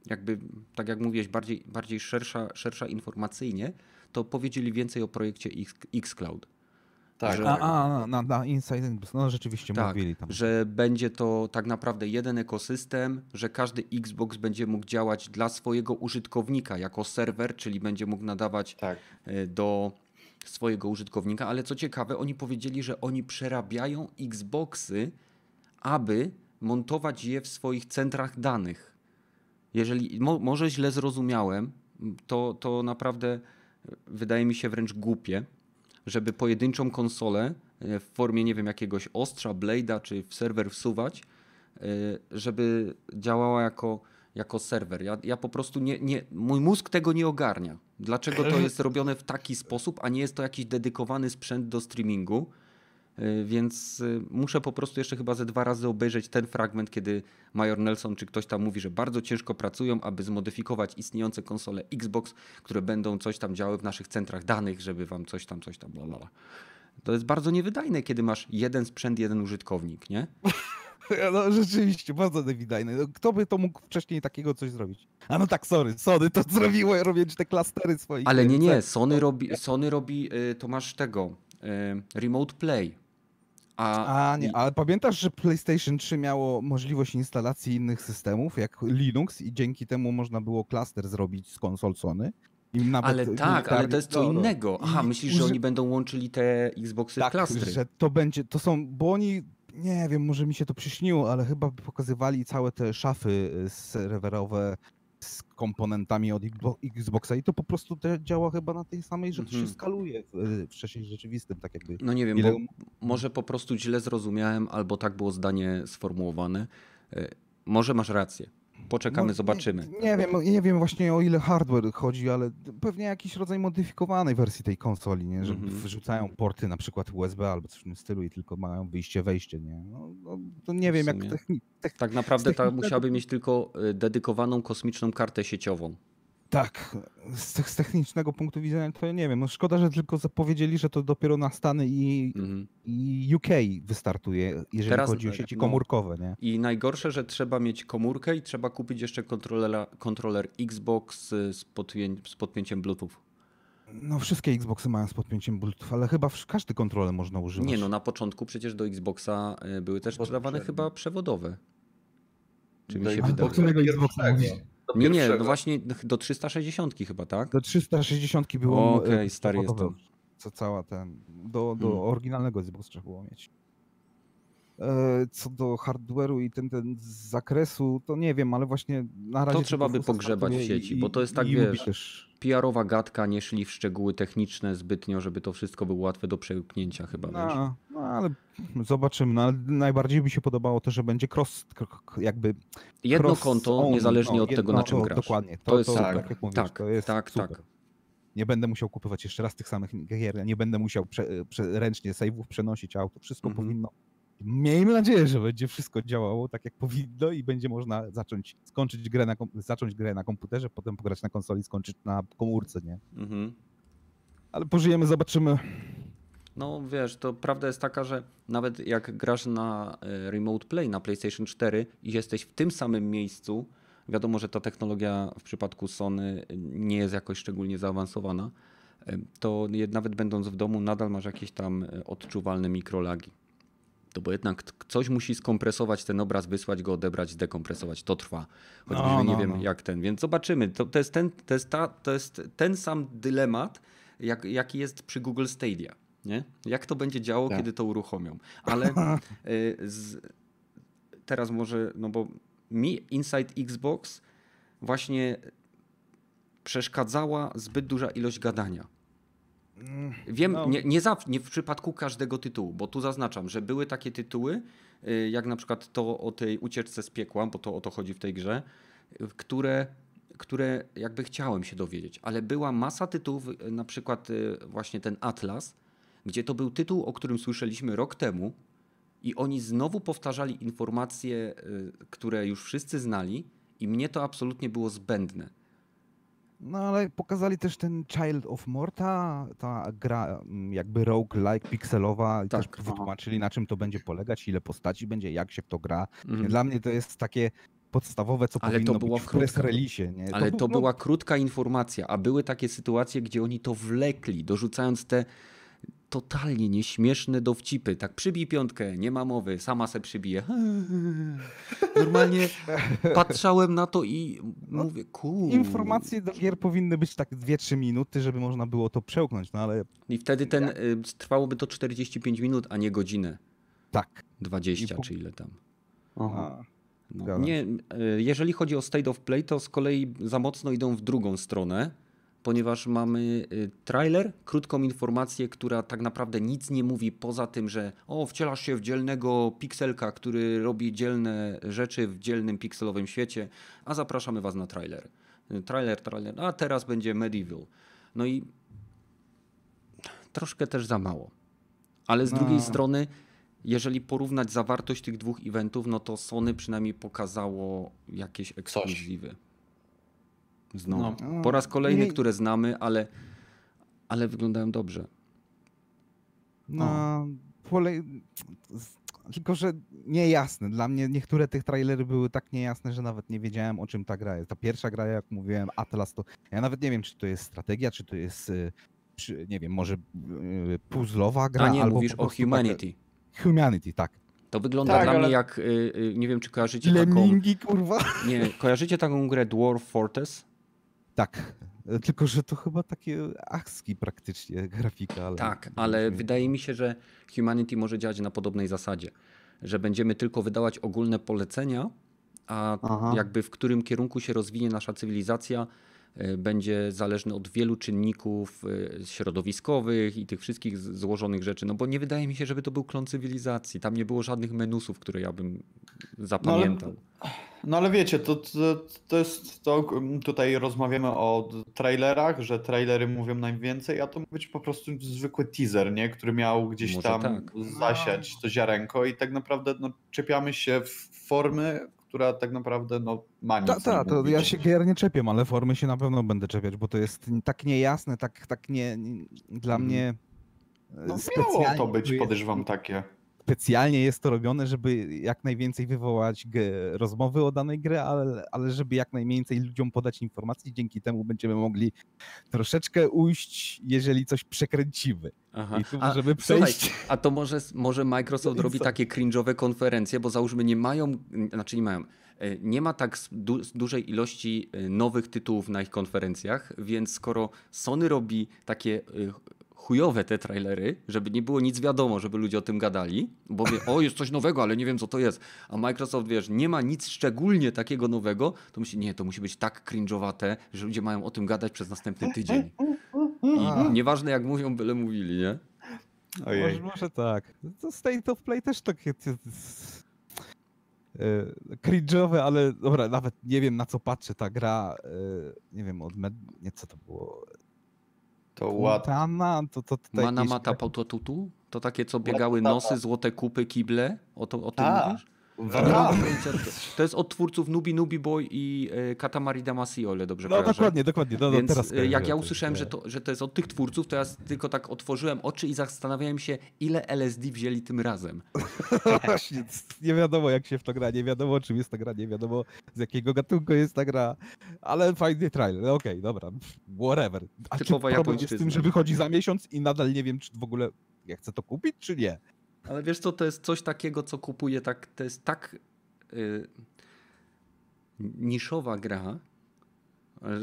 jakby, tak jak mówiłeś, bardziej, bardziej szersza, szersza informacyjnie, to powiedzieli więcej o projekcie X, Xcloud. Tak, że-. A, a na, na Inside, no rzeczywiście Tak, mówili tam. że będzie to tak naprawdę jeden ekosystem, że każdy Xbox będzie mógł działać dla swojego użytkownika jako serwer, czyli będzie mógł nadawać tak. e, do swojego użytkownika, ale co ciekawe, oni powiedzieli, że oni przerabiają Xboxy, aby montować je w swoich centrach danych. Jeżeli mo, może źle zrozumiałem, to, to naprawdę wydaje mi się wręcz głupie, żeby pojedynczą konsolę e, w formie, nie wiem, jakiegoś ostrza, blade'a czy w serwer wsuwać, e, żeby działała jako, jako serwer. Ja, ja po prostu nie, nie, mój mózg tego nie ogarnia. Dlaczego to jest robione w taki sposób, a nie jest to jakiś dedykowany sprzęt do streamingu? Y, Więc y, muszę po prostu jeszcze chyba ze dwa razy obejrzeć ten fragment, kiedy Major Nelson czy ktoś tam mówi, że bardzo ciężko pracują, aby zmodyfikować istniejące konsole Xbox, które będą coś tam działały w naszych centrach danych, żeby wam coś tam, coś tam, bla, bla, bla. To jest bardzo niewydajne, kiedy masz jeden sprzęt, jeden użytkownik, nie? No rzeczywiście, bardzo niewidajne. No, kto by to mógł wcześniej takiego coś zrobić? A no tak, sorry, Sony to zrobiło, robiąc te klastery swoich. Ale nie, nie. Sony robi, Sony robi y, to masz tego, Remote Play. A, A nie, ale pamiętasz, że PlayStation 3 miało możliwość instalacji innych systemów, jak Linux i dzięki temu można było klaster zrobić z konsol Sony? Ale tak, ale to jest co innego. Aha, myślisz, że oni będą łączyli te Xboxy Tak, klastry? że to będzie, to są, bo oni, nie wiem, może mi się to przyśniło, ale chyba pokazywali całe te szafy y, serwerowe z komponentami od Xbo- Xboxa i to po prostu te działa chyba na tej samej, że to Mhm. się skaluje w, w czasie rzeczywistym, tak jakby. No nie wiem, Ile- bo może po prostu źle zrozumiałem, albo tak było zdanie sformułowane. E, Może masz rację. Poczekamy, No, zobaczymy. Nie, nie wiem, nie wiem właśnie o ile hardware chodzi, ale pewnie jakiś rodzaj modyfikowanej wersji tej konsoli, nie? Że Mhm. wrzucają porty na przykład USB albo coś w tym stylu i tylko mają wyjście, wejście, nie? No, no, to nie wiem jak sumie. techni- tech- Tak naprawdę ta musiałaby mieć tylko e, dedykowaną kosmiczną kartę sieciową. Tak, z, te- z technicznego punktu widzenia to ja nie wiem. No szkoda, że tylko zapowiedzieli, że to dopiero na Stany i, Mhm. i UK wystartuje, jeżeli Teraz, chodzi o e, sieci no. komórkowe, nie? I najgorsze, że trzeba mieć komórkę i trzeba kupić jeszcze kontrolera, kontroler Xbox z, podpię, z podpięciem Bluetooth. No wszystkie Xboxy mają z podpięciem Bluetooth, ale chyba w- każdy kontroler można używać. Nie no, na początku przecież do Xboxa y, były też sprzedawane chyba przewodowe. Czy mi Do się wydaje? którego Xboxa? Do Nie, nie, no właśnie do 360 chyba, tak? Do 360 było Okej, e, stary przewodowe, jestem. Co cała ten. Do, do Mm. oryginalnego Xboxa trzeba było mieć. E, Co do hardware'u i ten, ten z zakresu, to nie wiem, ale właśnie na razie. To trzeba by pogrzebać w sieci, i- bo to jest tak, wiesz. PR-owa gadka, nie szli w szczegóły techniczne zbytnio, żeby to wszystko było łatwe do przełknięcia chyba? No, no ale zobaczymy. No, ale najbardziej mi się podobało to, że będzie cross, jakby. Jedno cross konto, only, niezależnie no, od tego, jedno- na czym to- grasz. Dokładnie. To jest tak, super. jak mówisz, Tak, to jest tak, super. tak. Nie będę musiał kupować jeszcze raz tych samych gier, nie będę musiał prze, prze, ręcznie save'ów przenosić, auto wszystko Mhm. powinno. Miejmy nadzieję, że będzie wszystko działało tak jak powinno i będzie można zacząć skończyć grę na, zacząć grę na komputerze, potem pograć na konsoli, skończyć na komórce, nie? Mhm. Ale pożyjemy, zobaczymy. No wiesz, to prawda jest taka, że nawet jak grasz na e, Remote Play na PlayStation 4 i jesteś w tym samym miejscu, wiadomo, że ta technologia w przypadku Sony nie jest jakoś szczególnie zaawansowana, e, to nawet będąc w domu nadal masz jakieś tam e, odczuwalne mikrolagi. To bo jednak coś musi skompresować ten obraz, wysłać go, odebrać, zdekompresować. To trwa. Choćbyśmy No, nie no, wiem no. jak ten. Więc zobaczymy. To, to, jest ten, to, jest ta, to jest ten sam dylemat, jak, jaki jest przy Google Stadia. Nie? Jak to będzie działało, Tak. kiedy to uruchomią. Ale y, z, teraz może, no bo mi Inside Xbox właśnie przeszkadzała zbyt duża ilość gadania. Mm, Wiem, no, nie, nie, zawsze, nie w przypadku każdego tytułu, bo tu zaznaczam, że były takie tytuły, y, jak na przykład to o tej ucieczce z piekła, bo to o to chodzi w tej grze, które, które jakby chciałem się dowiedzieć, ale była masa tytułów, y, na przykład y, właśnie ten Atlas, gdzie to był tytuł, o którym słyszeliśmy rok temu i oni znowu powtarzali informacje, które już wszyscy znali i mnie to absolutnie było zbędne. No ale pokazali też ten Child of Morta, ta gra mm, jakby roguelike, pikselowa i Tak, też wytłumaczyli na czym to będzie polegać, ile postaci będzie, jak się to gra. Mhm. Dla mnie to jest takie podstawowe, co Ale to powinno była być w press release'ie, nie? Ale był- to no, była krótka informacja, a były takie sytuacje, gdzie oni to wlekli, dorzucając te totalnie nieśmieszne dowcipy. Tak przybij piątkę, nie ma mowy, sama se przybije. Normalnie patrzałem na to i mówię, kur... Informacje do gier powinny być tak 2-3 minuty, żeby można było to przełknąć, no ale I wtedy ten, y, trwałoby to 45 minut, a nie godzinę. tak. 20 I po- czy ile tam. Aha. No, nie, y, jeżeli chodzi o State of Play, to z kolei za mocno idą w drugą stronę, ponieważ mamy y, trailer, krótką informację, która tak naprawdę nic nie mówi poza tym, że o, wcielasz się w dzielnego pikselka, który robi dzielne rzeczy w dzielnym pikselowym świecie, a zapraszamy was na trailer. Trailer, trailer, a teraz będzie Medieval. No i troszkę też za mało. Ale z No. drugiej strony, jeżeli porównać zawartość tych dwóch eventów, no to Sony przynajmniej pokazało jakieś ekskluzywy. Znowu. No. Po raz kolejny, Nie- które znamy, ale, ale wyglądają dobrze. No, pole... Tylko, że niejasne. Dla mnie niektóre tych trailery były tak niejasne, że nawet nie wiedziałem o czym ta gra jest. Ta pierwsza gra, jak mówiłem, Atlas, to ja nawet nie wiem, czy to jest strategia, czy to jest, y, nie wiem, może y, puzzlowa gra, A nie, albo mówisz o Humanity. Taka... Humanity, tak. To wygląda Tak, dla ale- mnie jak, y, nie wiem czy kojarzycie taką, Lemmingi, kurwa. nie, kojarzycie taką grę Dwarf Fortress? Tak. E, Tylko, że to chyba takie achski praktycznie grafika. Ale Tak, ale wydaje mi się, że Humanity może działać na podobnej zasadzie, że będziemy tylko wydawać ogólne polecenia, a Aha. jakby w którym kierunku się rozwinie nasza cywilizacja, będzie zależne od wielu czynników y, środowiskowych i tych wszystkich złożonych rzeczy. No bo nie wydaje mi się, żeby to był klon cywilizacji. Tam nie było żadnych menusów, które ja bym zapamiętał. No ale wiecie, to, to, to jest to, tutaj rozmawiamy o trailerach, że trailery mówią najwięcej, a to być po prostu zwykły teaser, nie? Który miał gdzieś Może tam tak. zasiać to ziarenko i tak naprawdę no, czepiamy się w formy, która tak naprawdę no, ma nic Tak, nie to ja się gier nie czepiam, ale formy się na pewno będę czepiać, bo to jest tak niejasne, tak, tak nie, dla Mhm. mnie. No e, miało specjalnie to być, podejrzewam, takie. Specjalnie jest to robione, żeby jak najwięcej wywołać rozmowy o danej grze, ale, ale żeby jak najwięcej ludziom podać informacji, dzięki temu będziemy mogli troszeczkę ujść, jeżeli coś przekręcimy. Aha. I tu A, możemy słuchaj, przejść. a to może, może Microsoft robi co? takie cringe'owe konferencje, bo załóżmy nie mają, znaczy nie mają, e, nie ma tak du dużej ilości e, nowych tytułów na ich konferencjach, więc skoro Sony robi takie e, chujowe te trailery, żeby nie było nic wiadomo, żeby ludzie o tym gadali, bo wie, o jest coś nowego, ale nie wiem co to jest, a Microsoft wiesz, nie ma nic szczególnie takiego nowego, to myśli, nie, to musi być tak cringe'owate, że ludzie mają o tym gadać przez następny tydzień. A. I nieważne jak mówią, byle mówili, nie? Ojej. Może, może tak. To State of Play też takie e, cringe'owe, ale dobra, nawet nie wiem na co patrzę. Ta gra, e, nie wiem, od med... nie co to było. To ład. Montana, to, to, to Mana jakieś- Mata Paututu? To takie, co biegały nosy, złote kupy, kible? O, to, o tym A, mówisz? Wara. To jest od twórców Nubi Nubi Boy i e, Katamari Damacy, o ile dobrze No kojarzę. dokładnie, dokładnie. No, no, Więc teraz e, jak ja kojarzę, usłyszałem, że to, że to jest od tych twórców, to ja tylko tak otworzyłem oczy i zastanawiałem się, ile LSD wzięli tym razem. Właśnie, nie wiadomo jak się w to gra, nie wiadomo czym jest ta gra, nie wiadomo z jakiego gatunku jest ta gra, ale fajny trailer, no okej, dobra, whatever. A czy Typowa problem jest z tym, że wychodzi za miesiąc i nadal nie wiem, czy w ogóle ja chcę to kupić, czy nie? Ale wiesz co, to jest coś takiego, co kupuje tak, to jest tak y, niszowa gra,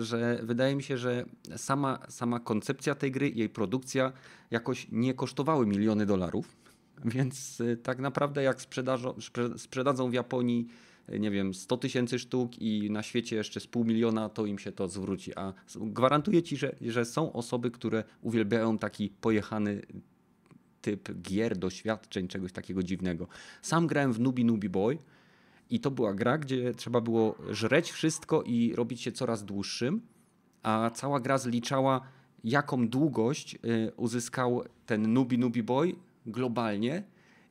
że wydaje mi się, że sama, sama koncepcja tej gry, jej produkcja jakoś nie kosztowały miliony dolarów, więc y, tak naprawdę jak sprzedadzą w Japonii y, nie wiem, 100 tysięcy sztuk i na świecie jeszcze z pół miliona, to im się to zwróci. A gwarantuję ci, że, że są osoby, które uwielbiają taki pojechany typ gier, doświadczeń, czegoś takiego dziwnego. Sam grałem w Nubi Nubi Boy i to była gra, gdzie trzeba było żreć wszystko i robić się coraz dłuższym, a cała gra zliczała, jaką długość y, uzyskał ten Nubi Nubi Boy globalnie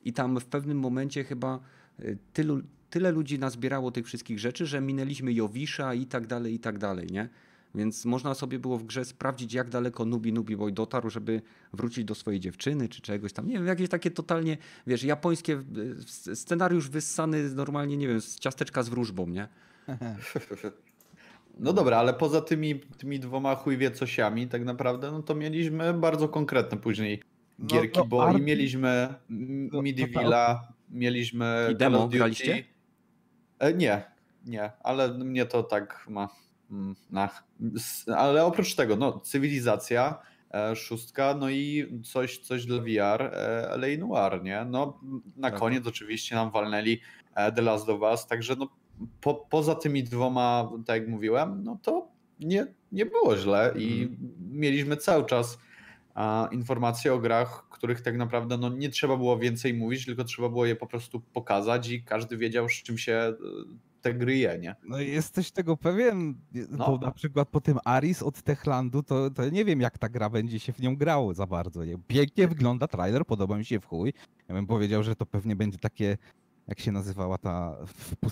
i tam w pewnym momencie chyba y, tylu, tyle ludzi nazbierało tych wszystkich rzeczy, że minęliśmy Jowisza i tak dalej, i tak dalej, nie? Więc można sobie było w grze sprawdzić, jak daleko Nubi Nubi Boy dotarł, żeby wrócić do swojej dziewczyny czy czegoś tam. Nie wiem, jakieś takie totalnie, wiesz, japońskie s- scenariusz wyssany normalnie, nie wiem, z ciasteczka z wróżbą, nie? No dobra, ale poza tymi, tymi dwoma chujwie cosiami tak naprawdę, no to mieliśmy bardzo konkretne później No, gierki, no, bo i mieliśmy Midivilla, mieliśmy I demo Call of Duty. graliście? E, nie, nie, ale mnie to tak ma. Mm, Nach. S- Ale oprócz tego, no, cywilizacja, e, szóstka, no i coś, coś dla VR, e, LA Noir, nie? No, na Tak. koniec oczywiście nam walnęli e, The Last of Us, także no, po, poza tymi dwoma, tak jak mówiłem, no to nie, nie było źle i Mhm. mieliśmy cały czas a, informacje o grach, których tak naprawdę no, nie trzeba było więcej mówić, tylko trzeba było je po prostu pokazać i każdy wiedział, z czym się e, te gry je, nie? No i jesteś tego pewien, No. bo na przykład po tym Aris od Techlandu, to, to nie wiem jak ta gra będzie się w nią grało za bardzo. Nie? Pięknie wygląda trailer, podoba mi się w chuj. Ja bym powiedział, że to pewnie będzie takie, jak się nazywała ta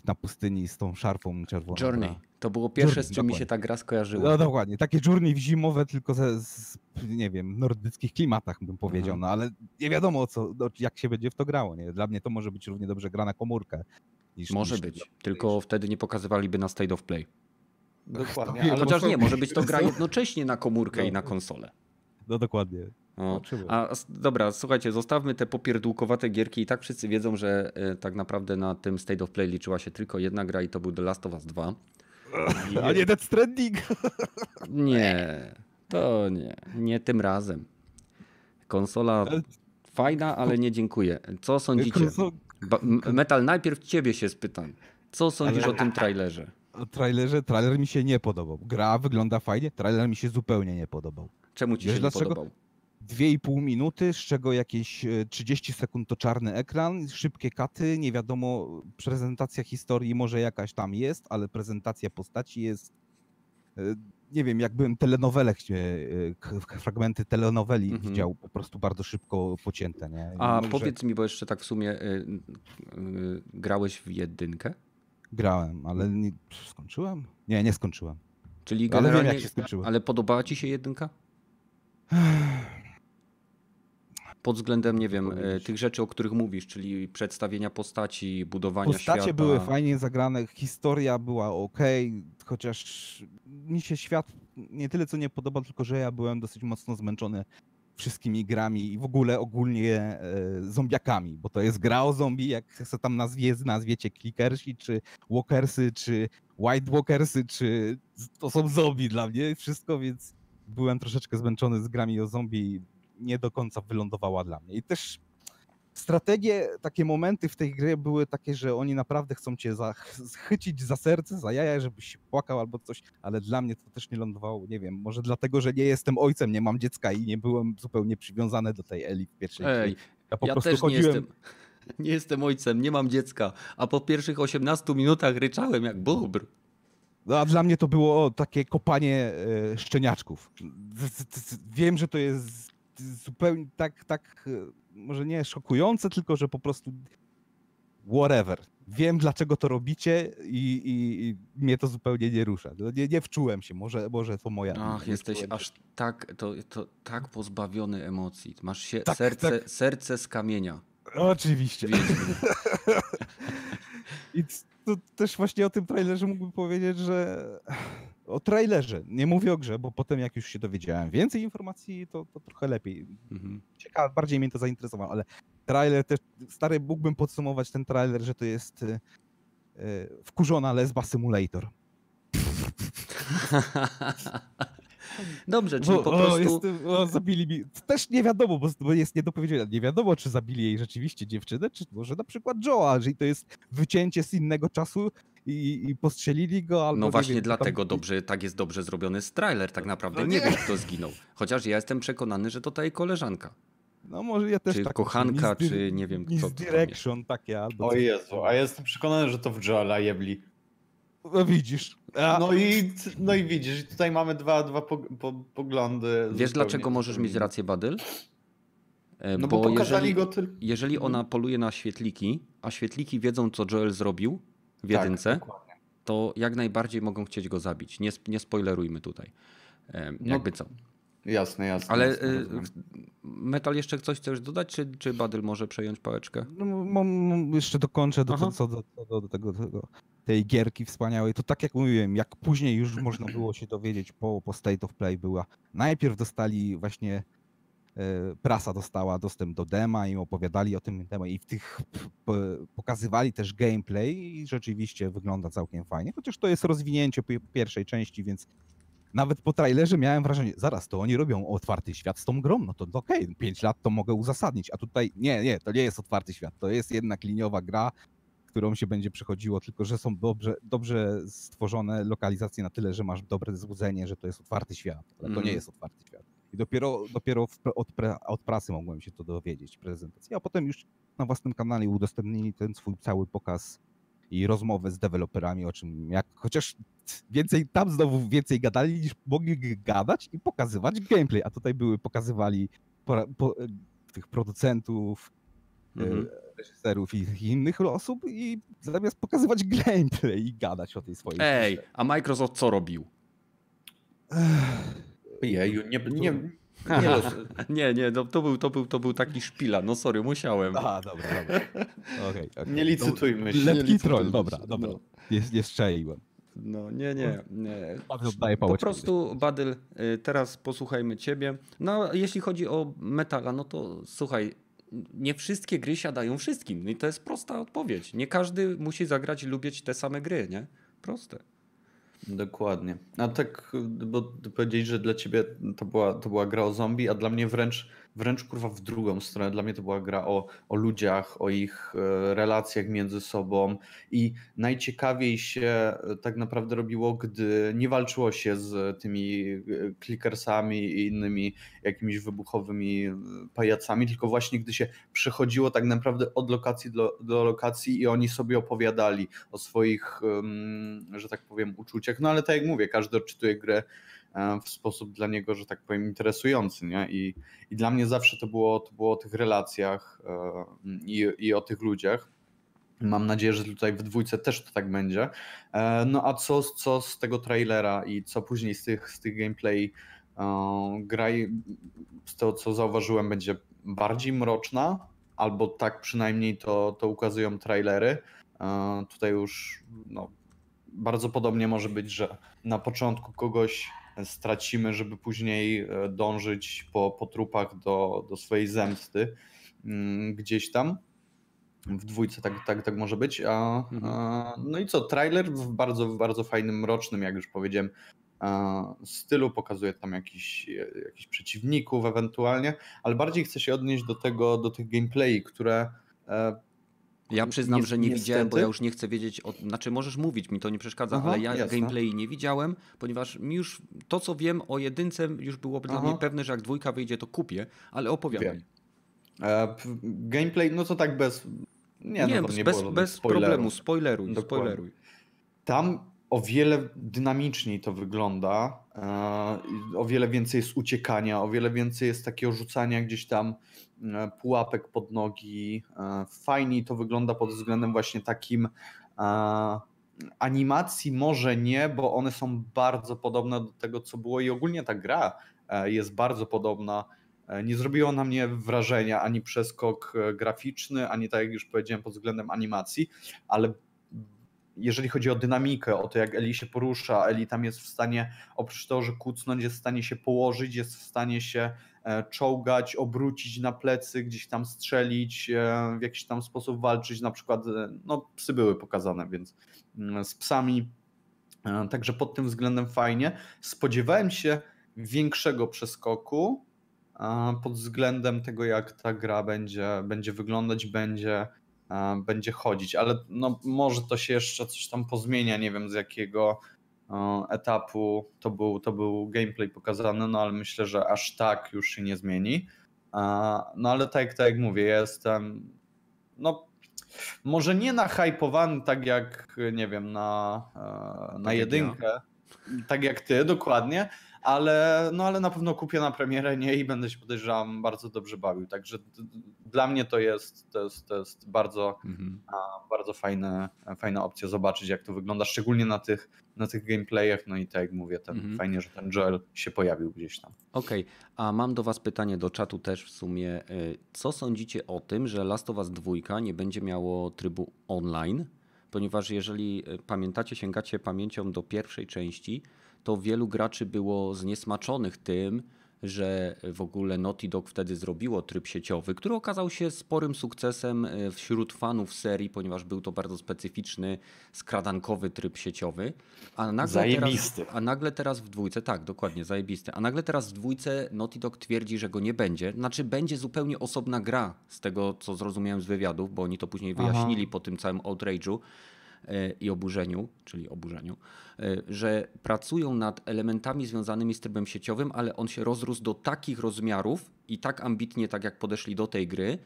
na pustyni z tą szarfą czerwoną. Journey. To było pierwsze, Journey, z czym mi się dokładnie. ta gra skojarzyła. No dokładnie, takie journey w zimowe, tylko ze, z, nie wiem, nordyckich klimatach bym powiedział, Mhm. no ale nie wiadomo o co, no, jak się będzie w to grało, nie? Dla mnie to może być równie dobrze gra na komórkę. Niż, Może niż być, tylko wtedy nie pokazywaliby na State of Play. Dokładnie. wiem, Ale Chociaż to- nie, może być to gra jednocześnie na komórkę No. i na konsolę. No dokładnie. A dobra, słuchajcie, zostawmy te popierdółkowate gierki i tak wszyscy wiedzą, że e, tak naprawdę na tym State of Play liczyła się tylko jedna gra i to był The Last of Us 2. A nie Death Stranding! Nie, to nie, nie tym razem. Konsola fajna, ale nie dziękuję. Co sądzicie? Ba- Metal, najpierw ciebie się spytam. Co sądzisz Ale- o tym trailerze? O trailerze, trailer mi się nie podobał. Gra wygląda fajnie, trailer mi się zupełnie nie podobał. Czemu ci Wiesz się dlaczego? nie podobał? 2,5 minuty, z czego jakieś e, 30 sekund to czarny ekran, szybkie katy, nie wiadomo, prezentacja historii może jakaś tam jest, ale prezentacja postaci jest, e, nie wiem, jakbym telenowelę, chcie- e, k- k- fragmenty telenoweli Mhm. widział, po prostu bardzo szybko pocięte, nie? A Może powiedz mi, bo jeszcze tak w sumie y, y, grałeś w jedynkę? Grałem, ale nie, skończyłem? Nie, nie skończyłem. Czyli Ale wiem, jak się skończyło. ale podobała ci się jedynka? Pod względem, nie wiem, powiedzieć. tych rzeczy, o których mówisz, czyli przedstawienia postaci, budowania Postacie świata. były fajnie zagrane, historia była ok, chociaż mi się świat nie tyle co nie podoba, tylko że ja byłem dosyć mocno zmęczony wszystkimi grami i w ogóle ogólnie e, zombiakami, bo to jest gra o zombie, jak se tam nazwie, nazwiecie clickersi, czy walkersy, czy white walkersy, czy to są zombie dla mnie, wszystko, więc byłem troszeczkę zmęczony z grami o zombie nie do końca wylądowała dla mnie. I też strategie, takie momenty w tej grze były takie, że oni naprawdę chcą cię chycić za serce, za jaja, żebyś się płakał albo coś, ale dla mnie to też nie lądowało, nie wiem, może dlatego, że nie jestem ojcem, nie mam dziecka i nie byłem zupełnie przywiązany do tej Eli w pierwszej Ej, chwili. Ja po ja prostu też nie chodziłem, jestem. Nie jestem ojcem, nie mam dziecka, a po pierwszych 18 minutach ryczałem jak bóbr. No a dla mnie to było takie kopanie e, szczeniaczków. Wiem, że to jest zupełnie tak, tak, e, może nie szokujące, tylko że po prostu whatever. Wiem, dlaczego to robicie i, i, i mnie to zupełnie nie rusza. No, Nie, nie wczułem się, może, może to moja... Ach, jesteś się. aż tak, to, to tak pozbawiony emocji. Masz się Tak, serce, tak. serce z kamienia. Oczywiście. I to też właśnie o tym trailerze mógłbym powiedzieć, że o trailerze, nie mówię o grze, bo potem jak już się dowiedziałem więcej informacji, to, to trochę lepiej. Mhm. Ciekawe, bardziej mnie to zainteresowało, ale trailer też, stary, mógłbym podsumować ten trailer, że to jest y, y, wkurzona lesba simulator. Dobrze, czyli Bo- po o, prostu... jestem, o, zabili mi. Też nie wiadomo, bo, bo jest nie do powiedzenia. Nie wiadomo, czy zabili jej rzeczywiście dziewczynę, czy może na przykład Joe'a, że to jest wycięcie z innego czasu i, i postrzelili go, albo No nie właśnie wiem, dlatego tam- dobrze, tak jest dobrze zrobiony trailer. Tak naprawdę No nie nie. wiem, kto zginął. Chociaż ja jestem przekonany, że to ta jej koleżanka. No może ja też Czy tak kochanka, czy nie wiem, co to tam Misdirection takie albo O. Jezu, a ja jestem przekonany, że to w Joela jebli. No widzisz. A, No i, no i widzisz, i tutaj mamy dwa, dwa po, po, poglądy. Wiesz zupełnie- dlaczego możesz mieć rację, Badyl? E, No bo, pokazali jeżeli, go tylko. jeżeli ona poluje na świetliki, a świetliki wiedzą, co Joel zrobił w jedynce, Tak, to jak najbardziej mogą chcieć go zabić. Nie, nie spoilerujmy tutaj. E, No, Jakby co. Jasne, jasne. Ale jasne, y, rozumiem. Metal jeszcze coś chcesz dodać, czy, czy Badyl może przejąć pałeczkę? no, mam, jeszcze dokończę do, co do, do, do, tego, tego, tej gierki wspaniałej. To tak jak mówiłem, jak później już można było się dowiedzieć po, po State of Play była. Najpierw dostali właśnie e, prasa dostała dostęp do dema i opowiadali o tym demie i w tych pokazywali też gameplay i rzeczywiście wygląda całkiem fajnie, chociaż to jest rozwinięcie pi- pierwszej części, więc nawet po trailerze miałem wrażenie, zaraz, to oni robią otwarty świat z tą grą, no to okej, 5 lat to mogę uzasadnić, a tutaj nie, nie, to nie jest otwarty świat, to jest jednak liniowa gra, którą się będzie przechodziło, tylko że są dobrze, dobrze stworzone lokalizacje na tyle, że masz dobre złudzenie, że to jest otwarty świat, ale to nie Mhm. jest otwarty świat. I dopiero, dopiero od, od pracy mogłem się to dowiedzieć, prezentacji, a potem już na własnym kanale udostępnili ten swój cały pokaz i rozmowę z deweloperami, o czym jak, chociaż więcej, tam znowu więcej gadali niż mogli gadać i pokazywać gameplay, a tutaj były, pokazywali po, po, tych producentów, Mhm. Reżyserów i, innych osób i zamiast pokazywać gameplay i gadać o tej swojej Ej, a Microsoft co robił? Jeju, nie, nie, nie, nie, nie, no, to, był, to, był, to był taki szpila. No sorry, musiałem. Aha, dobra, dobra. Okej, okej. nie licytujmy się. Lepki licytujmy troll, się, dobra, no. dobra. Nie, nie strzeliłem. No nie, nie. nie. Oddaję Po prostu, Badyl, y, teraz posłuchajmy ciebie. No, jeśli chodzi o metala, no to słuchaj, nie wszystkie gry siadają wszystkim. I to jest prosta odpowiedź. Nie każdy musi zagrać i lubić te same gry, nie? Proste. Dokładnie. A tak, bo powiedzieć, że dla ciebie to była, to była gra o zombie, a dla mnie wręcz, wręcz kurwa w drugą stronę. Dla mnie to była gra o, o ludziach, o ich e, relacjach między sobą i najciekawiej się e, tak naprawdę robiło, gdy nie walczyło się z tymi e, clickersami i innymi jakimiś wybuchowymi e, pajacami, tylko właśnie gdy się przechodziło tak naprawdę od lokacji do, do lokacji i oni sobie opowiadali o swoich, że tak powiem, uczuciach. No ale tak jak mówię, każdy odczytuje grę e, w sposób dla niego, że tak powiem, interesujący, nie? I, i dla mnie zawsze to było, to było o tych relacjach e, i, i o tych ludziach. Mam nadzieję, że tutaj w dwójce też to tak będzie. E, No a co, co z tego trailera i co później z tych, z tych gameplay e, gra, i z tego co zauważyłem, będzie bardziej mroczna, albo tak przynajmniej to, to ukazują trailery. E, Tutaj już no, bardzo podobnie może być, że na początku kogoś stracimy, żeby później e, dążyć po, po trupach do, do swojej zemsty mm, gdzieś tam. W dwójce tak, tak, tak może być. A, Mhm. a, no i co, trailer w bardzo, bardzo fajnym, mrocznym, jak już powiedziałem, stylu, pokazuje tam jakiś, jakichś przeciwników ewentualnie, ale bardziej chcę się odnieść do tego, do tych gameplay, które e, Ja przyznam, że nie widziałem, bo niestety- ja już nie chcę wiedzieć, o, znaczy możesz mówić, mi to nie przeszkadza, Aha, ale ja jasne. gameplay nie widziałem, ponieważ mi już to, co wiem o jedynce, już było dla mnie pewne, że jak dwójka wyjdzie, to kupię, ale opowiadaj. E, gameplay, no to tak bez. Nie, Nie, no, bez, nie bez, bez problemu, spoileruj, Dokładnie. spoileruj. Tam o wiele dynamiczniej to wygląda, e, o wiele więcej jest uciekania, o wiele więcej jest takiego rzucania gdzieś tam pułapek pod nogi. e, Fajniej to wygląda pod względem właśnie takim e, animacji może nie, bo one są bardzo podobne do tego, co było i ogólnie ta gra e, jest bardzo podobna. E, Nie zrobiło na mnie wrażenia ani przeskok e, graficzny, ani tak jak już powiedziałem pod względem animacji, ale jeżeli chodzi o dynamikę, o to jak Eli się porusza, Eli tam jest w stanie, oprócz tego, że kucnąć, jest w stanie się położyć, jest w stanie się e, czołgać, obrócić na plecy, gdzieś tam strzelić, e, w jakiś tam sposób walczyć, na przykład, e, no psy były pokazane, więc mm, z psami, e, także pod tym względem fajnie. Spodziewałem się większego przeskoku e, pod względem tego, jak ta gra będzie, będzie wyglądać, będzie e, będzie chodzić, ale no, może to się jeszcze coś tam pozmienia, nie wiem z jakiego e, etapu to był, to był gameplay pokazany, no ale myślę, że aż tak już się nie zmieni. E, No ale tak, tak jak mówię, ja jestem no może nie nahypowany tak jak, nie wiem, na, e, na jak jedynkę, tak jak ty, dokładnie, ale, no ale na pewno kupię na premierę nie i będę się podejrzewam bardzo dobrze bawił. Także dla mnie to jest, to jest, to jest bardzo, Mhm. bardzo fajne, fajna opcja zobaczyć, jak to wygląda, szczególnie na tych, na tych gameplayach. No i tak jak mówię, ten, Mhm. fajnie, że ten Joel się pojawił gdzieś tam. Okej, a mam do Was pytanie do czatu też w sumie. Y, Co sądzicie o tym, że Last of Us 2 nie będzie miało trybu online? Ponieważ jeżeli y, pamiętacie, sięgacie pamięcią do pierwszej części, to wielu graczy było zniesmaczonych tym, że w ogóle Naughty Dog wtedy zrobiło tryb sieciowy, który okazał się sporym sukcesem y, wśród fanów serii, ponieważ był to bardzo specyficzny, skradankowy tryb sieciowy. A nagle Zajebisty. Teraz, a nagle teraz w dwójce, tak, dokładnie, zajebisty. A nagle teraz w dwójce Naughty Dog twierdzi, że go nie będzie. Znaczy będzie zupełnie osobna gra, z tego co zrozumiałem z wywiadów, bo oni to później Aha. wyjaśnili po tym całym outrage'u e, i oburzeniu, czyli oburzeniu, e, że pracują nad elementami związanymi z trybem sieciowym, ale on się rozrósł do takich rozmiarów i tak ambitnie, tak jak podeszli do tej gry,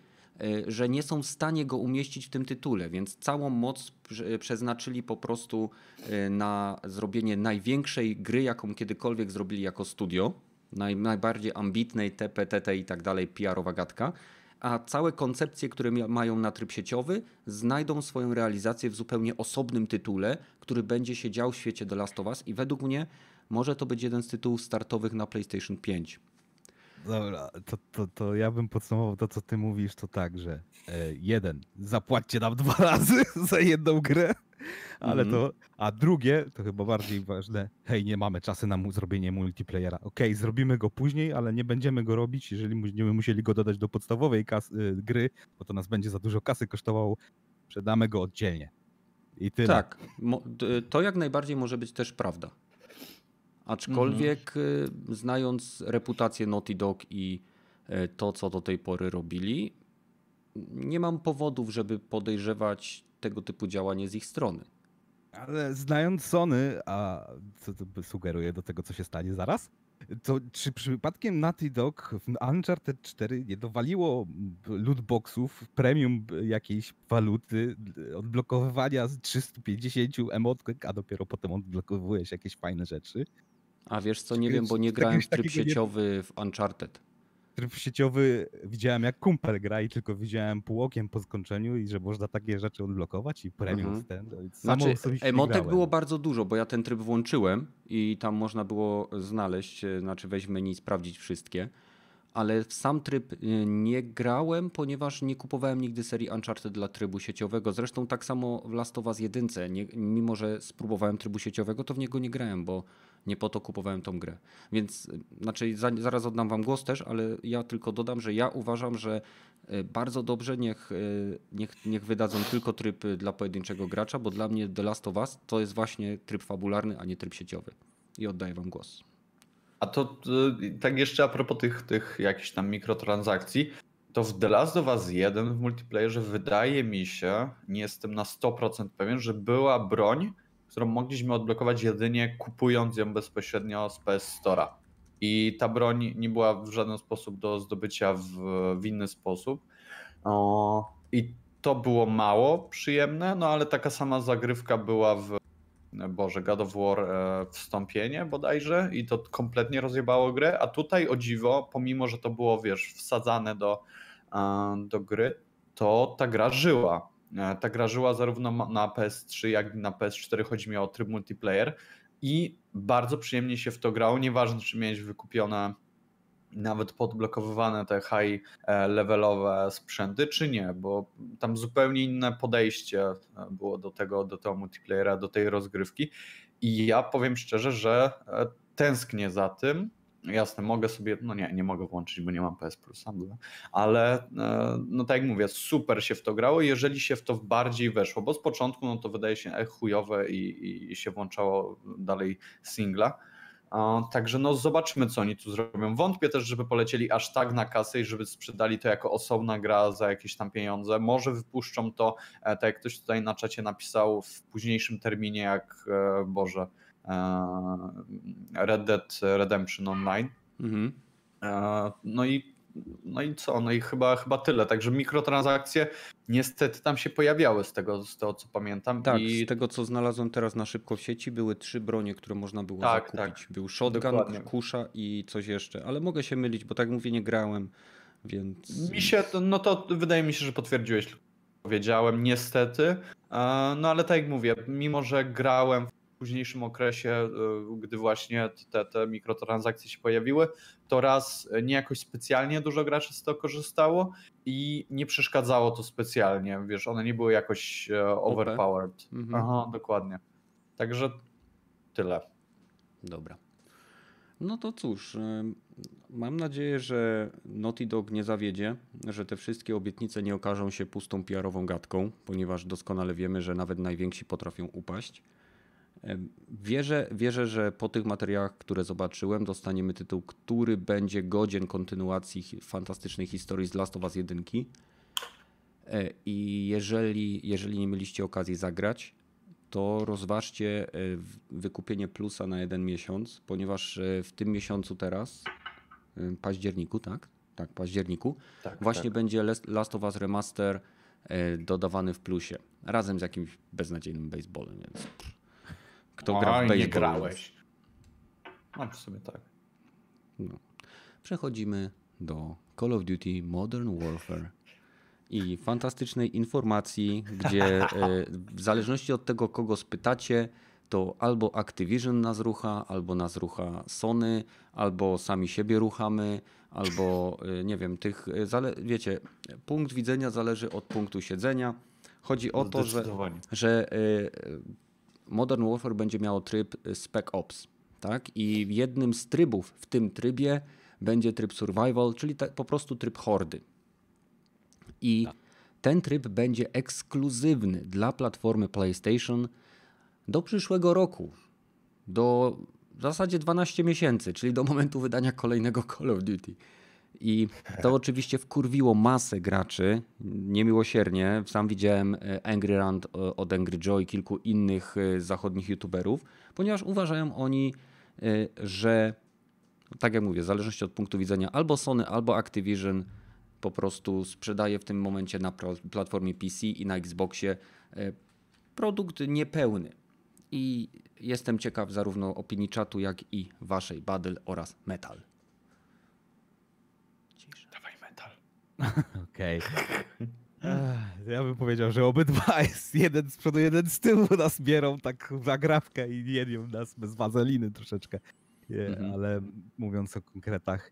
e, że nie są w stanie go umieścić w tym tytule, więc całą moc prze- przeznaczyli po prostu e, na zrobienie największej gry, jaką kiedykolwiek zrobili jako studio, naj, najbardziej ambitnej TP, TT i tak dalej, PR-owa gadka, a całe koncepcje, które mają na tryb sieciowy, znajdą swoją realizację w zupełnie osobnym tytule, który będzie się dział w świecie The Last of Us i według mnie może to być jeden z tytułów startowych na PlayStation 5. Dobra, to, to, to ja bym podsumował to, co ty mówisz, to tak, że e, jeden, zapłaćcie nam dwa razy za jedną grę, ale Mhm. to, a drugie, to chyba bardziej ważne, hej, nie mamy czasu na mu, zrobienie multiplayera. Okej, zrobimy go później, ale nie będziemy go robić, jeżeli będziemy musieli go dodać do podstawowej kas, y, gry, bo to nas będzie za dużo kasy kosztowało, sprzedamy go oddzielnie. I tyle. Tak, to jak najbardziej może być też prawda. Aczkolwiek y, znając reputację Naughty Dog i y, to, co do tej pory robili, nie mam powodów, żeby podejrzewać tego typu działanie z ich strony. Ale znając Sony, a co to by sugeruje do tego, co się stanie zaraz? To czy przypadkiem Naughty Dog w Uncharted 4 nie dowaliło lootboxów, premium jakiejś waluty, odblokowywania z 350 emotek, a dopiero potem odblokowujesz jakieś fajne rzeczy? A wiesz co, nie wiem, bo nie grałem w tryb sieciowy w Uncharted. Tryb sieciowy widziałem jak kumpel gra i tylko widziałem pół okiem po skończeniu i że można takie rzeczy odblokować i premium Mhm. ten. Znaczy, emotek było bardzo dużo, bo ja ten tryb włączyłem i tam można było znaleźć, e, znaczy wejść w menu i sprawdzić wszystkie. Ale w sam tryb e, nie grałem, ponieważ nie kupowałem nigdy serii Uncharted dla trybu sieciowego. Zresztą tak samo w Last of Us 1, nie, mimo że spróbowałem trybu sieciowego, to w niego nie grałem, bo nie po to kupowałem tą grę. Więc, e, znaczy za, zaraz oddam wam głos też, ale ja tylko dodam, że ja uważam, że e, bardzo dobrze niech, e, niech, niech wydadzą tylko tryb dla pojedynczego gracza, bo dla mnie The Last of Us to jest właśnie tryb fabularny, a nie tryb sieciowy. I oddaję wam głos. A to y, tak jeszcze a propos tych, tych jakichś tam mikrotransakcji, to w The Last of Us 1 w multiplayerze wydaje mi się, nie jestem na 100% pewien, że była broń, którą mogliśmy odblokować jedynie kupując ją bezpośrednio z PS Store'a. I ta broń nie była w żaden sposób do zdobycia w, w inny sposób. O, I to było mało przyjemne, no ale taka sama zagrywka była w Boże, God of War e, wstąpienie bodajże i to kompletnie rozjebało grę, a tutaj o dziwo, pomimo, że to było, wiesz, wsadzane do, e, do gry, to ta gra żyła. E, Ta gra żyła zarówno na PS3, jak i na PS4, chodzi mi o tryb multiplayer i bardzo przyjemnie się w to grało, nieważne czy miałeś wykupione nawet podblokowywane te high e, levelowe sprzęty, czy nie, bo tam zupełnie inne podejście e, było do tego, do tego multiplayera, do tej rozgrywki. I ja powiem szczerze, że tęsknię za tym. Jasne, mogę sobie, no nie, nie mogę włączyć, bo nie mam PS Plusa, ale e, no tak jak mówię, super się w to grało, jeżeli się w to bardziej weszło, bo z początku no to wydaje się e, chujowe i, i się włączało dalej singla. Także no zobaczymy, co oni tu zrobią. Wątpię też, żeby polecieli aż tak na kasę i żeby sprzedali to jako osobna gra za jakieś tam pieniądze. Może wypuszczą to, e, tak jak ktoś tutaj na czacie napisał, w późniejszym terminie, jak Boże, Red Dead Redemption Online. Mhm. E, No i, no i co? No i chyba, chyba tyle. Także mikrotransakcje niestety tam się pojawiały z tego, z tego co pamiętam. Tak, I z tego co znalazłem teraz na szybko w sieci, były trzy bronie, które można było Tak, zakupić. tak. Był shotgun, Dokładnie. kusza i coś jeszcze, ale mogę się mylić, bo tak mówię, nie grałem, więc... Mi się, to, no to wydaje mi się, że potwierdziłeś, powiedziałem, niestety. E, No ale tak jak mówię, mimo że grałem późniejszym okresie, e, gdy właśnie te, te mikrotransakcje się pojawiły, to raz nie jakoś specjalnie dużo graczy z tego korzystało i nie przeszkadzało to specjalnie, wiesz, one nie były jakoś e, overpowered. Mhm. Aha, dokładnie. Także tyle. Dobra. No to cóż, ym, mam nadzieję, że Naughty Dog nie zawiedzie, że te wszystkie obietnice nie okażą się pustą PR-ową gadką, ponieważ doskonale wiemy, że nawet najwięksi potrafią upaść. Wierzę, wierzę, że po tych materiałach, które zobaczyłem, dostaniemy tytuł, który będzie godzien kontynuacji fantastycznej historii z Last of Us 1. E, I jeżeli, jeżeli nie mieliście okazji zagrać, to rozważcie e, wykupienie plusa na jeden miesiąc, ponieważ e, w tym miesiącu teraz, październiku, tak? Tak, październiku, Tak, właśnie tak. będzie Last of Us Remaster dodawany w plusie, razem z jakimś beznadziejnym baseballem, więc kto gra w baseball? nie grałeś. No w sumie tak. No. Przechodzimy do Call of Duty Modern Warfare i fantastycznej informacji, gdzie e, w zależności od tego, kogo spytacie, to albo Activision nas rucha, albo nas rucha Sony, albo sami siebie ruchamy, albo y, nie wiem, tych, zale- wiecie, punkt widzenia zależy od punktu siedzenia. Chodzi o to, że, że Modern Warfare będzie miało tryb y, Spec Ops, tak? I jednym z trybów w tym trybie będzie tryb Survival, czyli ta, po prostu tryb hordy. I ten tryb będzie ekskluzywny dla platformy PlayStation do przyszłego roku. Do w zasadzie 12 miesięcy, czyli do momentu wydania kolejnego Call of Duty. I to oczywiście wkurwiło masę graczy niemiłosiernie. Sam widziałem e, Angry Rant e, od Angry Joy kilku innych e, zachodnich youtuberów, ponieważ uważają oni, że tak jak mówię, w zależności od punktu widzenia albo Sony, albo Activision po prostu sprzedaje w tym momencie na platformie PC i na Xboxie produkt niepełny. I jestem ciekaw zarówno opinii czatu, jak i waszej Battle oraz Metal. Dawaj metal. Okej. Ja bym powiedział, że obydwa jest jeden z przodu, jeden z tyłu nas bierą tak w agrawkę i jedią nas bez wazeliny troszeczkę. Nie, Mhm. Ale mówiąc o konkretach,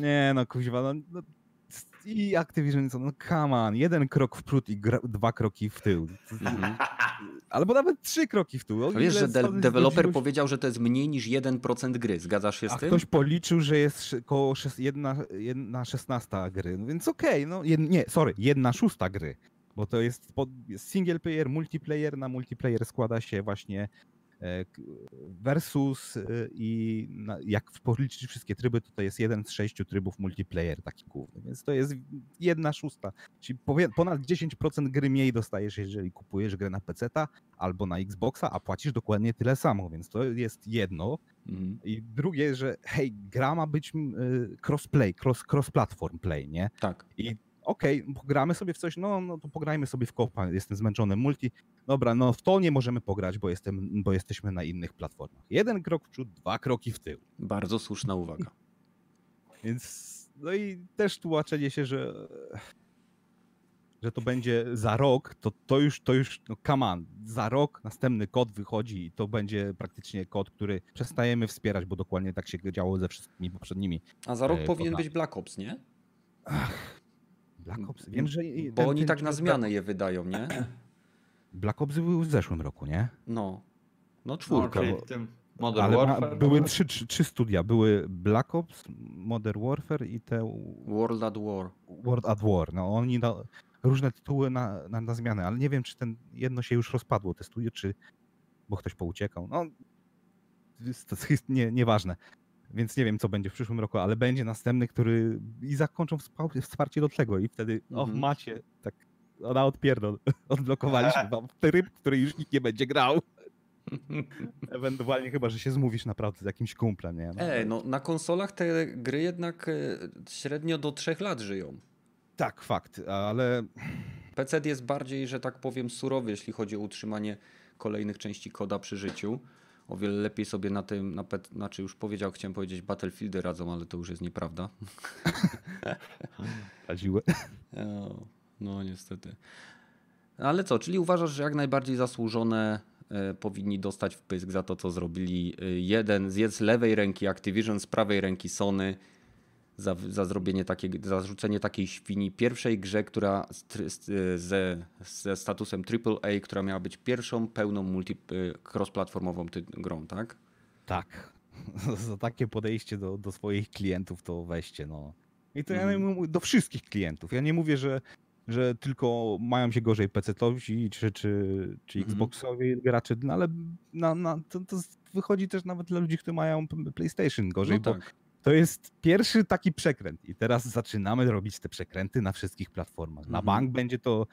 nie no kuźwa, no, no i Activision, no come on, jeden krok w przód i gra, dwa kroki w tył. Albo nawet trzy kroki w tył. O Wiesz, że de- deweloper powiedział, że to jest mniej niż 1% gry. Zgadzasz się z A tym? ktoś policzył, że jest sz- koło szes- jedna, jedna szesnasta gry, no więc okej, no jed, nie, sorry, jedna szósta gry, bo to jest, pod, jest single player, multiplayer, na multiplayer składa się właśnie versus e, i jak policzyć wszystkie tryby, to to jest jeden z sześciu trybów multiplayer taki główny, więc to jest jedna szósta, czyli ponad 10% gry mniej dostajesz, jeżeli kupujesz grę na PC-ta albo na Xboxa, a płacisz dokładnie tyle samo, więc to jest jedno, Mhm. i drugie, że hej, gra ma być mm, y, crossplay, cross, cross-platform play, nie? Tak. I okej, pogramy sobie w coś, no, no to pograjmy sobie w kopa, jestem zmęczony, multi, dobra, no w to nie możemy pograć, bo, jestem, bo jesteśmy na innych platformach. Jeden krok w przód, dwa kroki w tył. Bardzo słuszna uwaga. Więc, no i też tłumaczenie się, że że to będzie za rok, to, to już, to już, no come on, za rok następny kod wychodzi i to będzie praktycznie kod, który przestajemy wspierać, bo dokładnie tak się działo ze wszystkimi poprzednimi A za rok E, powinien być Black Ops, nie? Black Ops. Wiem, że i- Bo ten- oni ten- tak na ten zmianę je wydają, nie? Black Ops był w zeszłym roku, nie? No. No No, czwórka. w tym Modern Ale ma, Warfare. były no, trzy, trzy, trzy studia. Były Black Ops, Modern Warfare i te World at War. World at War. No oni na, różne tytuły na, na, na zmianę, ale nie wiem, czy ten jedno się już rozpadło, te studio, czy bo ktoś pouciekał. No, jest, to jest nie, nieważne. Więc nie wiem, co będzie w przyszłym roku, ale będzie następny, który i zakończą wspa- wsparcie do tego i wtedy, Mhm. macie, tak, ona odpierdol, odblokowaliśmy wam tryb, który już nikt nie będzie grał. Ewentualnie chyba, że się zmówisz naprawdę z jakimś kumplem, nie? No, Ej, no na konsolach te gry jednak e, średnio do trzech lat żyją. Tak, fakt, ale PC jest bardziej, że tak powiem, surowy, jeśli chodzi o utrzymanie kolejnych części koda przy życiu. O wiele lepiej sobie na tym, na pet, znaczy już powiedział, chciałem powiedzieć Battlefieldy radzą, ale to już jest nieprawda. radziły. O, no niestety. Ale co, czyli uważasz, że jak najbardziej zasłużone e, powinni dostać w pysk za to, co zrobili e, jeden z, z lewej ręki Activision, z prawej ręki Sony za, za zrobienie takiej, za rzucenie takiej świni pierwszej grze, która e, ze, ze statusem AAA, która miała być pierwszą pełną multi, e, cross-platformową grą, tak? Tak. Za takie podejście do, do swoich klientów to weźcie, no. I to ja Mhm. nie mówię do wszystkich klientów. Ja nie mówię, że, że tylko mają się gorzej PC-towi czy, czy, czy Mhm. Xboxowi gracze, no ale na, na, to, to wychodzi też nawet dla ludzi, którzy mają PlayStation gorzej, No bo tak. To jest pierwszy taki przekręt i teraz zaczynamy robić te przekręty na wszystkich platformach. Na Mhm. bank będzie to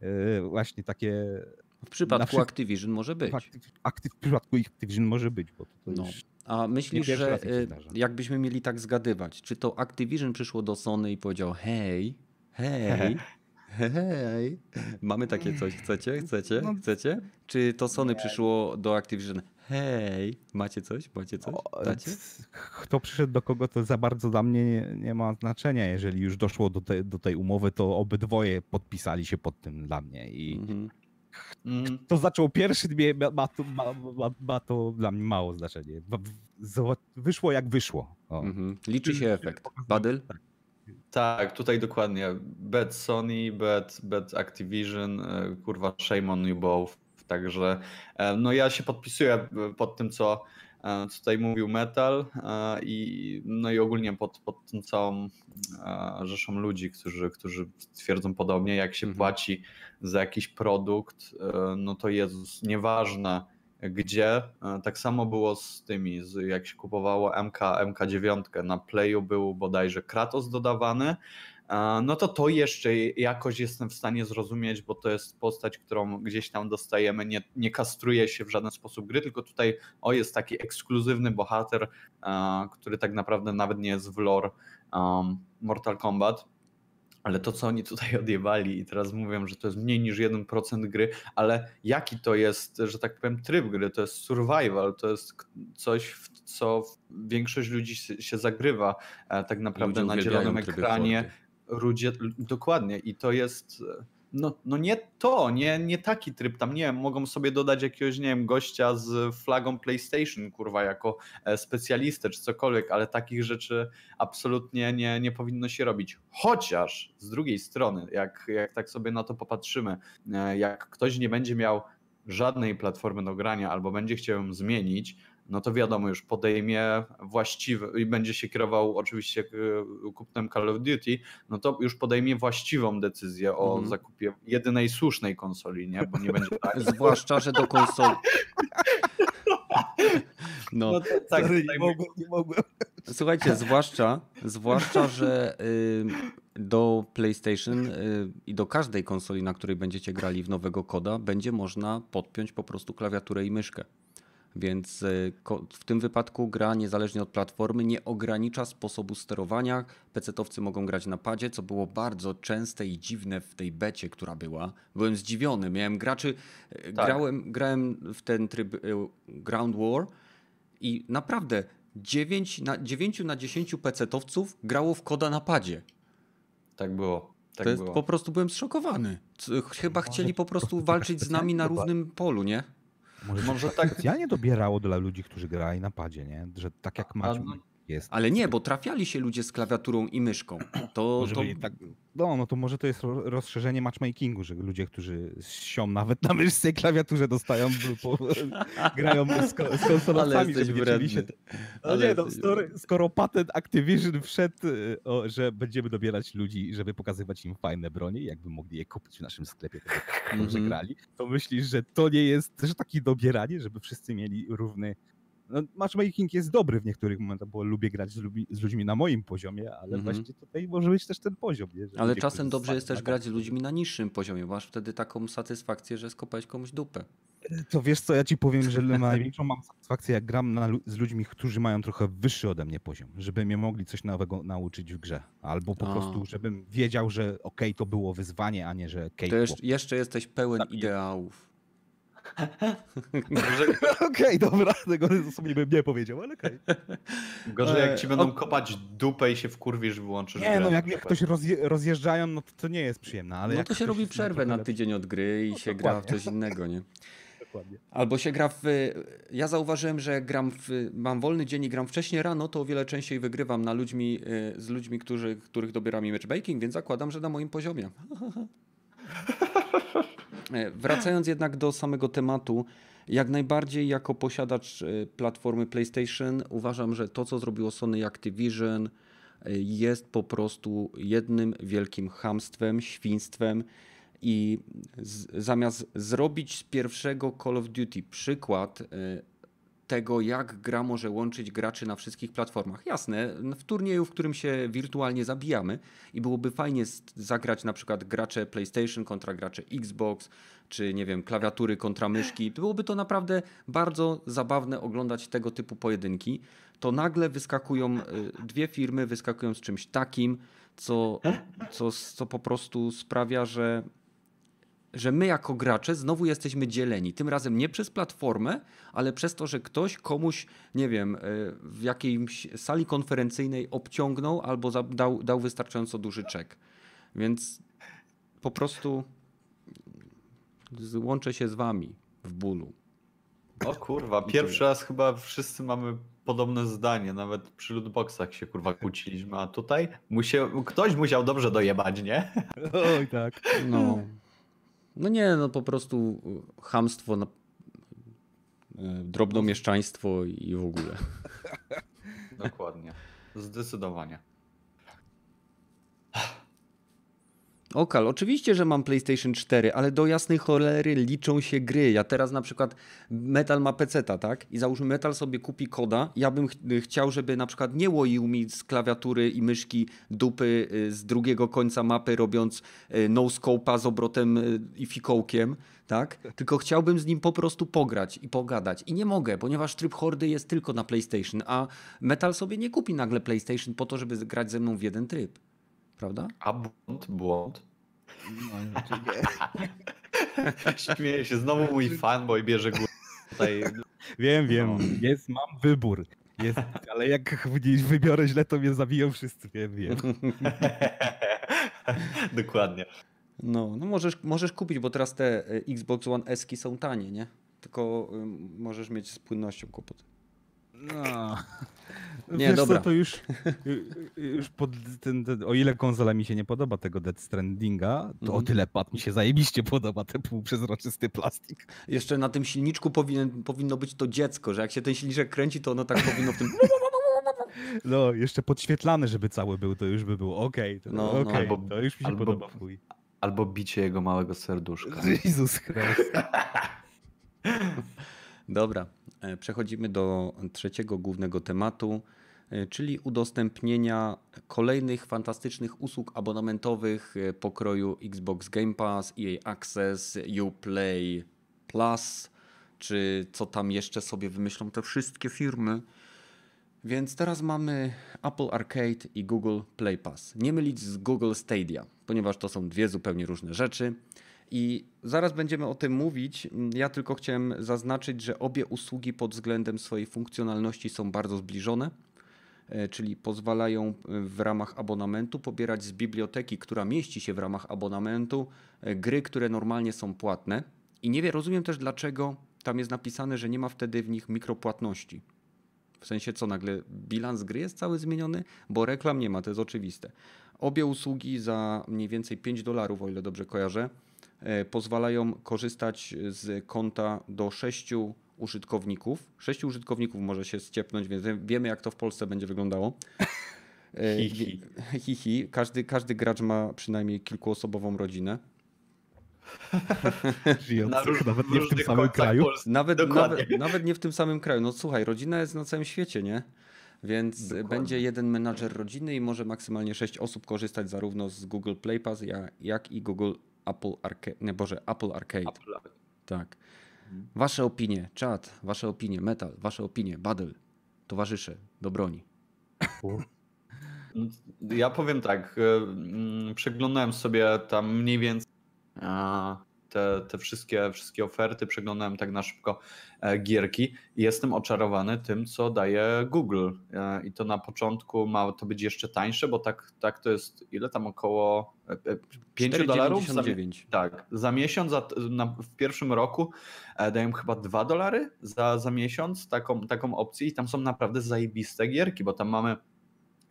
e, właśnie takie W przypadku wszy- Activision może być. w, aktyw, w przypadku Activision może być, bo to, to No. już A myślisz, że zdarza. jakbyśmy mieli tak zgadywać, czy to Activision przyszło do Sony i powiedział hej, hej, hej, mamy takie coś, chcecie, chcecie, No. chcecie? Czy to Sony przyszło do Activision, hej, macie coś, macie coś, O, dacie? Kto przyszedł do kogo, to za bardzo dla mnie nie, nie ma znaczenia. Jeżeli już doszło do, te, do tej umowy, to obydwoje podpisali się pod tym dla mnie. I Mhm. Mm. To zaczął pierwszy, ma, to- ma, ma, ma to dla mnie mało znaczenie. Wyszło jak wyszło. Mhm. Liczy się efekt. Badyl? Tak, tutaj dokładnie. Bet Sony, bet, bet Activision, e, kurwa, shame on you both. Także e, no ja się podpisuję pod tym, co e, tutaj mówił Metal i no i ogólnie pod, pod tą całą rzeszą ludzi, którzy, którzy twierdzą podobnie, jak się Mhm. płaci za jakiś produkt, no to jest nieważne gdzie. E, Tak samo było z tymi, z, jak się kupowało MK, MK9, na Playu był bodajże Kratos dodawany, e, no to to jeszcze jakoś jestem w stanie zrozumieć, bo to jest postać, którą gdzieś tam dostajemy, nie, nie kastruje się w żaden sposób gry, tylko tutaj o jest taki ekskluzywny bohater, e, który tak naprawdę nawet nie jest w lore Mortal Kombat. Ale to, co oni tutaj odjebali i teraz mówią, że to jest mniej niż 1% gry, ale jaki to jest, że tak powiem, tryb gry? To jest survival, to jest coś, w co większość ludzi się zagrywa e, tak naprawdę Ludzie na zielonym ekranie. Ludzie, dokładnie i to jest, e, no, no nie to, nie, nie taki tryb tam, nie wiem, mogą sobie dodać jakiegoś, nie wiem, gościa z flagą PlayStation, kurwa, jako e, specjalistę czy cokolwiek, ale takich rzeczy absolutnie nie, nie powinno się robić. Chociaż z drugiej strony, jak, jak tak sobie na to popatrzymy, e, jak ktoś nie będzie miał żadnej platformy do grania albo będzie chciał ją zmienić, no to wiadomo, już podejmie właściwy i będzie się kierował oczywiście e, kupnem Call of Duty, no to już podejmie właściwą decyzję o Mhm. zakupie jedynej słusznej konsoli, nie? Bo nie będzie tak. Zwłaszcza, że do konsoli. No, to, tak, Sorry, nie mogłem, nie mogłem. słuchajcie, zwłaszcza, zwłaszcza, że y, do PlayStation y, i do każdej konsoli, na której będziecie grali w nowego koda, będzie można podpiąć po prostu klawiaturę i myszkę. Więc ko- w tym wypadku gra, niezależnie od platformy, nie ogranicza sposobu sterowania. PC-towcy mogą grać na padzie, co było bardzo częste i dziwne w tej becie, która była. Byłem zdziwiony. Miałem graczy, y, Tak. grałem, grałem w ten tryb y, Ground War i naprawdę 9 na, 9 na 10 PC-towców grało w koda na padzie. tak było. Tak to jest, po prostu byłem zszokowany. Chyba chcieli po prostu walczyć tak z nami na specjalnie równym polu, nie? Może, Może tak- specjalnie dobierało dla ludzi, którzy grali na padzie, nie? Że tak jak A, Maciu no. Jest. Ale nie, bo trafiali się ludzie z klawiaturą i myszką. To, Może to tak, no, no to może to jest ro- rozszerzenie matchmakingu, że ludzie, którzy sią nawet na myszce i klawiaturze dostają, po, grają z, ko- z jesteś żeby się... wredny. No Ale nie, no, skoro, skoro patent Activision wszedł, y, o, że będziemy dobierać ludzi, żeby pokazywać im fajne bronie, jakby mogli je kupić w naszym sklepie, tak jak dobrze Mhm. grali, to myślisz, że to nie jest też takie dobieranie, żeby wszyscy mieli równy... No, matchmaking jest dobry w niektórych momentach, bo lubię grać z, lubi, z ludźmi na moim poziomie, ale Mhm. właśnie tutaj może być też ten poziom. Nie? Że Ale czasem dobrze jest też grać z ludźmi na niższym poziomie. Masz wtedy taką satysfakcję, że skopałeś komuś dupę. To wiesz co, ja ci powiem, że największą mam satysfakcję, jak gram na, z ludźmi, którzy mają trochę wyższy ode mnie poziom, żeby mnie mogli coś nowego nauczyć w grze. Albo po A. prostu, żebym wiedział, że okej, to było wyzwanie, a nie, że okej. To jeszcze, jeszcze jesteś pełen ideałów. Gorzej, Okej, dobra, tego sobie bym nie powiedział, ale okej. gorzej jak E, ci będą o- kopać dupę i się wkurwisz, wyłączysz Nie, grę no jak przykład. ktoś rozje, rozjeżdżają, no to, to nie jest przyjemne, ale no jak to się robi przerwę na lepszy- tydzień od gry i No, się gra w dokładnie. coś innego, nie? Dokładnie. Albo się gra w. Ja zauważyłem, że jak gram w. Mam wolny dzień i gram wcześniej rano, to o wiele częściej wygrywam na ludźmi, y, z ludźmi, którzy, których dobiera mi matchmaking, więc zakładam, że na moim poziomie. E, Wracając jednak do samego tematu, jak najbardziej jako posiadacz y, platformy PlayStation uważam, że to, co zrobiło Sony Activision, y, jest po prostu jednym wielkim hamstwem, świństwem i z, zamiast zrobić z pierwszego Call of Duty przykład tego, jak gra może łączyć graczy na wszystkich platformach. Jasne, w turnieju, w którym się wirtualnie zabijamy i byłoby fajnie zagrać na przykład gracze PlayStation kontra gracze Xbox, czy nie wiem, klawiatury kontra myszki. Byłoby to naprawdę bardzo zabawne oglądać tego typu pojedynki. To nagle wyskakują y, dwie firmy, wyskakują z czymś takim, co, co, co po prostu sprawia, że że my jako gracze znowu jesteśmy dzieleni. Tym razem nie przez platformę, ale przez to, że ktoś komuś, nie wiem, y, w jakiejś sali konferencyjnej obciągnął albo dał, dał wystarczająco duży czek. Więc po prostu Łączę się z wami w bólu. O kurwa, pierwszy raz chyba wszyscy mamy podobne zdanie, nawet przy lootboxach się kurwa kłóciliśmy, a tutaj musiał, ktoś musiał dobrze dojebać, nie? Oj tak. No. No nie, no po prostu y, chamstwo, na- y, drobnomieszczaństwo i w ogóle. Dokładnie. Zdecydowanie. Okal, oczywiście, że mam PlayStation 4, ale do jasnej cholery liczą się gry. Ja teraz na przykład Metal ma peceta, tak? I załóżmy Metal sobie kupi koda. Ja bym ch chciał, żeby na przykład nie łoił mi z klawiatury i myszki dupy y, z drugiego końca mapy, robiąc y, no scope'a z obrotem y, i fikołkiem, tak? Tylko chciałbym z nim po prostu pograć i pogadać. I nie mogę, ponieważ tryb hordy jest tylko na PlayStation, a Metal sobie nie kupi nagle PlayStation po to, żeby grać ze mną w jeden tryb. Prawda? A błąd, błąd. No, znaczy nie. Śmieję się, znowu mój fanboy bierze górę tutaj. Wiem, wiem. No. Jest, mam wybór. Jest, ale jak wybiorę źle, to mnie zabiją wszyscy. Wiem, wiem. Dokładnie. No, no możesz, możesz kupić, bo teraz te y, Xbox One S są tanie, nie? Tylko y, możesz mieć z płynnością kłopoty. No. Nie, Wiesz dobra. Co, to już, już pod ten, ten, o ile konsola mi się nie podoba tego Death Strandinga, to Mhm. o tyle pad mi się zajebiście podoba ten półprzezroczysty plastik. Jeszcze na tym silniczku powinien, powinno być to dziecko, że jak się ten silniczek kręci, to ono tak powinno w tym... No, jeszcze podświetlany, żeby cały był, to już by było okej. to, No, no. okej, Albo- to już mi się albo- podoba chuj. Albo bicie jego małego serduszka. Jezus Chrystus. Dobra, e, przechodzimy do trzeciego głównego tematu, e, czyli udostępnienia kolejnych fantastycznych usług abonamentowych e, pokroju Xbox Game Pass, EA Access, Uplay Plus, czy co tam jeszcze sobie wymyślą te wszystkie firmy. Więc teraz mamy Apple Arcade i Google Play Pass. Nie mylić z Google Stadia, ponieważ to są dwie zupełnie różne rzeczy. I zaraz będziemy o tym mówić. Ja tylko chciałem zaznaczyć, że obie usługi pod względem swojej funkcjonalności są bardzo zbliżone, e, czyli pozwalają e, w ramach abonamentu pobierać z biblioteki, która mieści się w ramach abonamentu, e, gry, które normalnie są płatne. I nie wiem, rozumiem też dlaczego tam jest napisane, że nie ma wtedy w nich mikropłatności. W sensie co, nagle bilans gry jest cały zmieniony? Bo reklam nie ma, to jest oczywiste. Obie usługi za mniej więcej 5 dolarów, o ile dobrze kojarzę, pozwalają korzystać z konta do 6 użytkowników. 6 użytkowników może się ściepnąć, więc wiemy jak to w Polsce będzie wyglądało. E, Hi, hi. hi. Każdy, każdy gracz ma przynajmniej kilkuosobową rodzinę. Żyjących róż- nawet nie w tym samym kraju. Nawet, nawet, nawet nie w tym samym kraju. No słuchaj, rodzina jest na całym świecie, nie? Więc Dokładnie. będzie jeden menadżer rodziny i może maksymalnie 6 osób korzystać zarówno z Google Play Pass, ja- jak i Google Apple Arcade. Nie, Boże, Apple Arcade. Apple. Tak. Mhm. Wasze opinie, czat, wasze opinie, metal, wasze opinie, battle, towarzysze do broni. Ja powiem tak, e, mm, przeglądałem sobie tam mniej więcej te, te wszystkie, wszystkie oferty, przeglądałem tak na szybko e, gierki i jestem oczarowany tym, co daje Google. E, I to na początku ma to być jeszcze tańsze, bo tak, tak to jest, ile tam około 5 dolarów? Za, 4,99. tak, za miesiąc, za, na, w pierwszym roku e, dają chyba 2 dolary za, za miesiąc taką, taką opcję i tam są naprawdę zajebiste gierki, bo tam mamy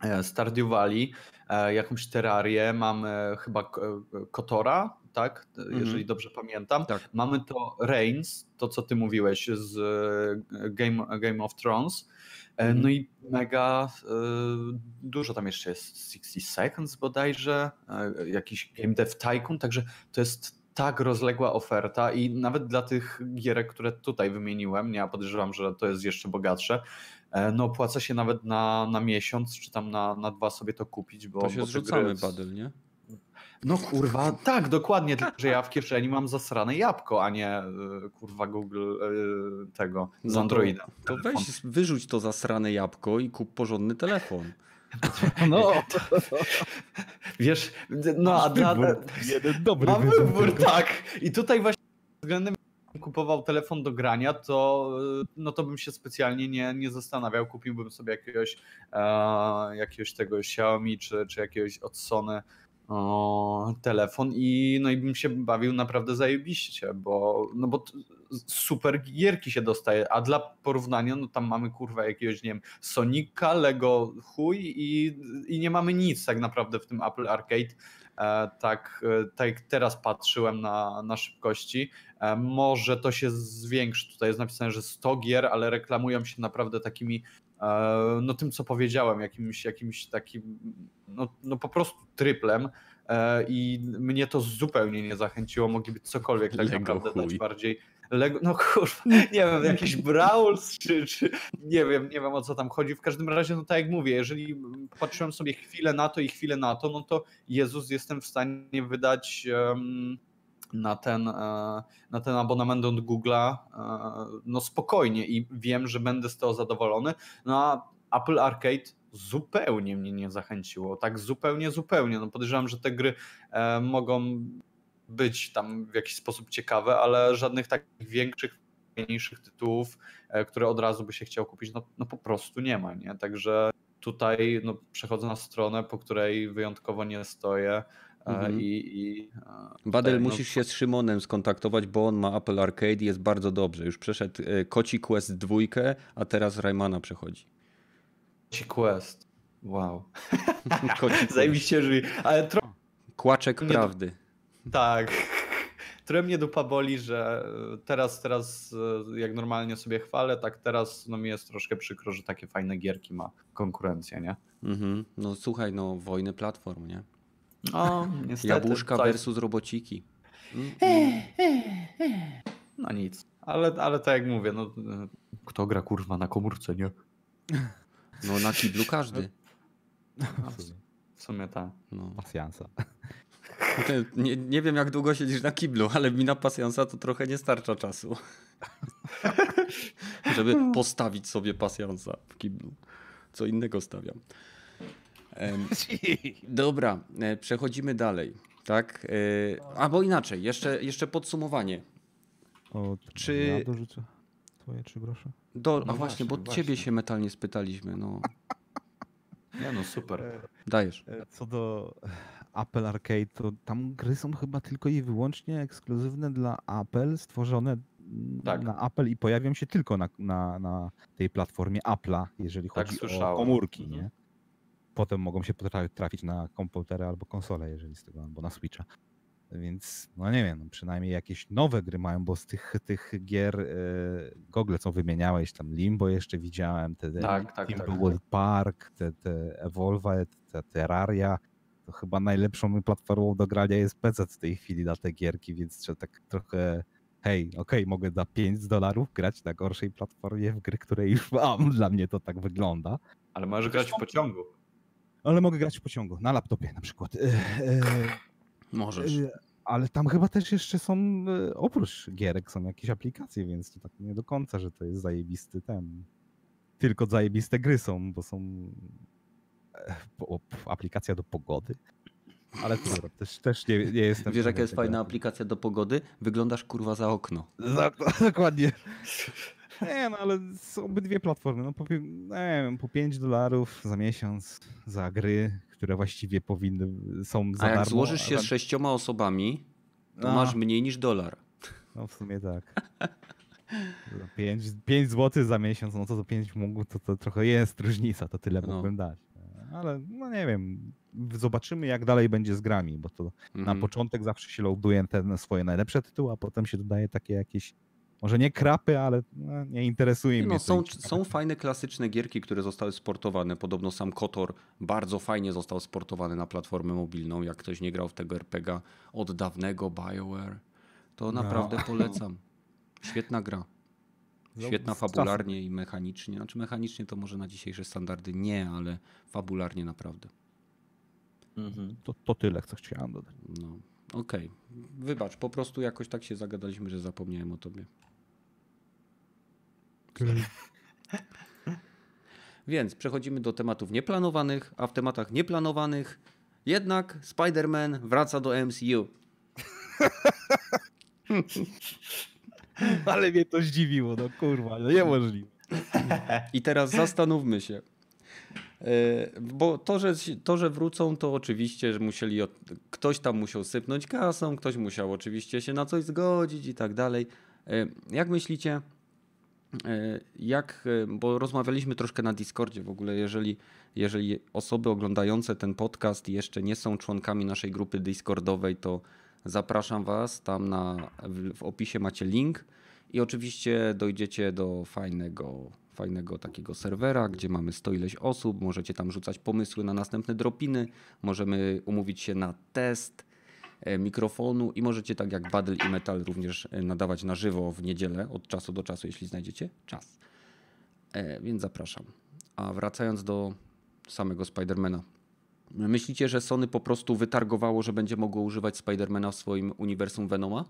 e, Stardew Valley, e, jakąś terrarię, mamy chyba e, Kotora, tak, jeżeli dobrze pamiętam. Tak. Mamy to Reigns, to co ty mówiłeś z Game, Game of Thrones. E, Mhm. No i mega e, dużo tam jeszcze jest 60 Seconds bodajże, e, jakiś Game Dev Tycoon, także to jest tak rozległa oferta i nawet dla tych gierek, które tutaj wymieniłem, ja podejrzewam, że to jest jeszcze bogatsze, no opłaca się nawet na, na miesiąc, czy tam na, na dwa sobie to kupić, bo To się bo zrzucamy, gry- battle, nie? No kurwa, tak, dokładnie, tylko że ja w kieszeni mam zasrane jabłko, a nie y, kurwa Google y, tego z No Androida. To weź, wyrzuć to zasrane jabłko i kup porządny telefon. No, Wiesz, no a dla, wybór. jeden dobry mam wybór. wybór, tak. I tutaj właśnie względem kupował telefon do grania, to y, no to bym się specjalnie nie, nie zastanawiał, kupiłbym sobie jakiegoś, e, jakiegoś tego Xiaomi czy, czy jakiegoś od Sony o, telefon i no i bym się bawił naprawdę zajebiście, bo no bo super gierki się dostaje, a dla porównania no tam mamy kurwa jakiegoś nie wiem Sonika, Lego chuj i, i nie mamy nic tak naprawdę w tym Apple Arcade. E, tak, e, tak teraz patrzyłem na, na szybkości, e, może to się zwiększy. Tutaj jest napisane, że 100 gier, ale reklamują się naprawdę takimi no tym co powiedziałem, jakimś, jakimś takim no, no po prostu tryplem e, i mnie to zupełnie nie zachęciło, mogliby cokolwiek tak Lego naprawdę dać chuj. bardziej Lego, no kurwa, nie wiem, jakiś Brawls, czy, czy nie wiem, nie wiem o co tam chodzi. W każdym razie, no tak jak mówię, jeżeli patrzyłem sobie chwilę na to i chwilę na to, no to Jezus jestem w stanie wydać em, na ten, e, na ten abonament od Google'a e, no spokojnie i wiem, że będę z tego zadowolony. No a Apple Arcade zupełnie mnie nie zachęciło. Tak zupełnie, zupełnie. No podejrzewam, że te gry e, mogą być tam w jakiś sposób ciekawe, ale żadnych takich większych, mniejszych tytułów, które od razu by się chciał kupić, no, no po prostu nie ma, nie? Także tutaj no, przechodzę na stronę, po której wyjątkowo nie stoję Mhm. i, i Badel, tutaj, no, musisz się z Szymonem skontaktować, bo on ma Apple Arcade i jest bardzo dobrze. Już przeszedł e, Koci Quest 2, a teraz Raymana przechodzi. Ci Quest. Wow. Koci. Zajebiście żyje. Ale trochę Kłaczek prawdy. tak. Trochę mnie dupa boli, że teraz, teraz e, jak normalnie sobie chwalę, tak teraz no mi jest troszkę przykro, że takie fajne gierki ma konkurencja, nie? Mhm. No słuchaj, no wojny platform, nie? No, niestety. Jabłuszka coś- versus robociki. Mm, No nic. Ale, ale tak jak mówię, no kto gra kurwa na komórce, nie? No na kiblu każdy. No, w- sumie tak. No. Pasjansa. Ty, Nie, nie wiem jak długo siedzisz na kiblu, ale mi na pasjansa to trochę nie starcza czasu. Żeby postawić sobie pasjansa w kiblu. Co innego stawiam. Dobra, e, przechodzimy dalej. Tak? E, Albo inaczej, jeszcze, jeszcze podsumowanie. O, Czy- Ja dorzucę twoje trzy grosze. Do, No a właśnie, bo właśnie, ciebie się metalnie spytaliśmy. No, Nie no, super. dajesz. E, Co do Apple Arcade, to tam gry są chyba tylko i wyłącznie ekskluzywne dla Apple, stworzone Tak. na Apple i pojawią się tylko na, na, na tej platformie Apple'a, jeżeli Tak chodzi słyszałem. o komórki, Mhm. nie? Potem mogą się trafić na komputery albo konsole, jeżeli z tego, albo na Switcha. Więc, no nie wiem, no przynajmniej jakieś nowe gry mają, bo z tych, tych gier e, Google, co wymieniałeś, tam Limbo jeszcze widziałem, te, Tak, tak, Timber tak. World Park, te, te Evolve, te Terraria, to chyba najlepszą platformą do grania jest PC w tej chwili na te gierki, więc trzeba tak trochę hej, okej, mogę za 5 dolarów grać na gorszej platformie w gry, które już mam, dla mnie to tak wygląda. Ale możesz grać w pociągu. Ale mogę grać w pociągu, na laptopie na przykład. E, e, Możesz. e, ale tam chyba też jeszcze są, oprócz gierek są jakieś aplikacje, więc to tak nie do końca, że to jest zajebisty ten. Tylko zajebiste gry są, bo są aplikacja do pogody. Ale to dobra, też, też nie, nie jestem... Wiesz, jaka jest fajna aplikacja do pogody? Wyglądasz kurwa za okno. Za- Dokładnie. Nie, no ale są obydwie platformy. No, po, pi- nie wiem, po 5 dolarów za miesiąc za gry, które właściwie powinny są za A jak darmo. złożysz się z sześcioma osobami, to No. masz mniej niż dolar. No w sumie tak. 5, 5 zł za miesiąc, no to to 5 mógł, to, to trochę jest różnica, to tyle No. mógłbym dać. Ale no nie wiem, zobaczymy jak dalej będzie z grami, bo to na Mhm. początek zawsze się loaduje te swoje najlepsze tytuły, a potem się dodaje takie jakieś, może nie krapy, ale no, nie interesuje mnie. No, to są, są fajne klasyczne gierki, które zostały sportowane. Podobno sam Kotor bardzo fajnie został sportowany na platformę mobilną. Jak ktoś nie grał w tego RPGa od dawnego BioWare, to No. naprawdę polecam. Świetna gra. No, Świetna fabularnie i mechanicznie. Znaczy mechanicznie to może na dzisiejsze standardy nie, ale fabularnie naprawdę. Mhm. To, to tyle, co chciałem dodać. No, okej. Wybacz, po prostu jakoś tak się zagadaliśmy, że zapomniałem o tobie. Więc przechodzimy do tematów nieplanowanych, a w tematach nieplanowanych jednak Spider-Man wraca do MCU. Ale mnie to zdziwiło, no kurwa, no niemożliwe. I teraz zastanówmy się. E, bo to że, to, że wrócą, to oczywiście, że musieli. Od... Ktoś tam musiał sypnąć kasą, ktoś musiał oczywiście się na coś zgodzić i tak dalej. E, jak myślicie, jak, bo rozmawialiśmy troszkę na Discordzie w ogóle, jeżeli, jeżeli osoby oglądające ten podcast jeszcze nie są członkami naszej grupy Discordowej, to zapraszam Was. Tam na, w, w opisie macie link i oczywiście dojdziecie do fajnego fajnego takiego serwera, gdzie mamy sto ileś osób, możecie tam rzucać pomysły na następne dropiny, możemy umówić się na test e, mikrofonu i możecie tak jak Battle i Metal również e, nadawać na żywo w niedzielę od czasu do czasu, jeśli znajdziecie czas. E, więc zapraszam. A wracając do samego Spidermana. Myślicie, że Sony po prostu wytargowało, że będzie mogło używać Spidermana w swoim uniwersum Venoma?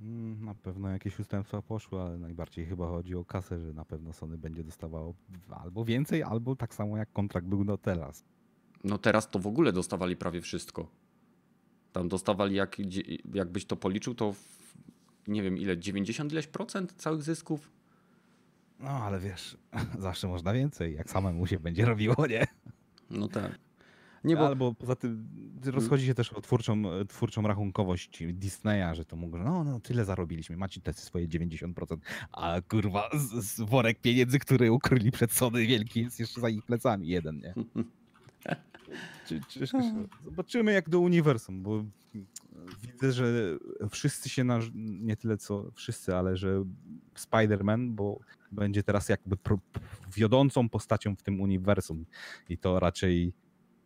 Mm, na pewno jakieś ustępstwa poszły, ale najbardziej chyba chodzi o kasę, że na pewno Sony będzie dostawało albo więcej, albo tak samo jak kontrakt był do teraz. No teraz to w ogóle dostawali prawie wszystko. Tam dostawali, jak, jakbyś to policzył, to w, nie wiem ile, 90 ileś procent całych zysków? No ale wiesz, zawsze można więcej, jak samemu się będzie robiło, nie? No tak. Nie, bo... Albo poza tym rozchodzi się też o twórczą, twórczą rachunkowość Disneya, że to mogą, no, no tyle zarobiliśmy, macie te swoje 90%, a kurwa z, z worek pieniędzy, które ukryli przed Sony wielki jest jeszcze za ich plecami jeden, nie? Czy, czy, zobaczymy jak do uniwersum, bo widzę, że wszyscy się, na, nie tyle co wszyscy, ale że Spider-Man, bo będzie teraz jakby wiodącą postacią w tym uniwersum i to raczej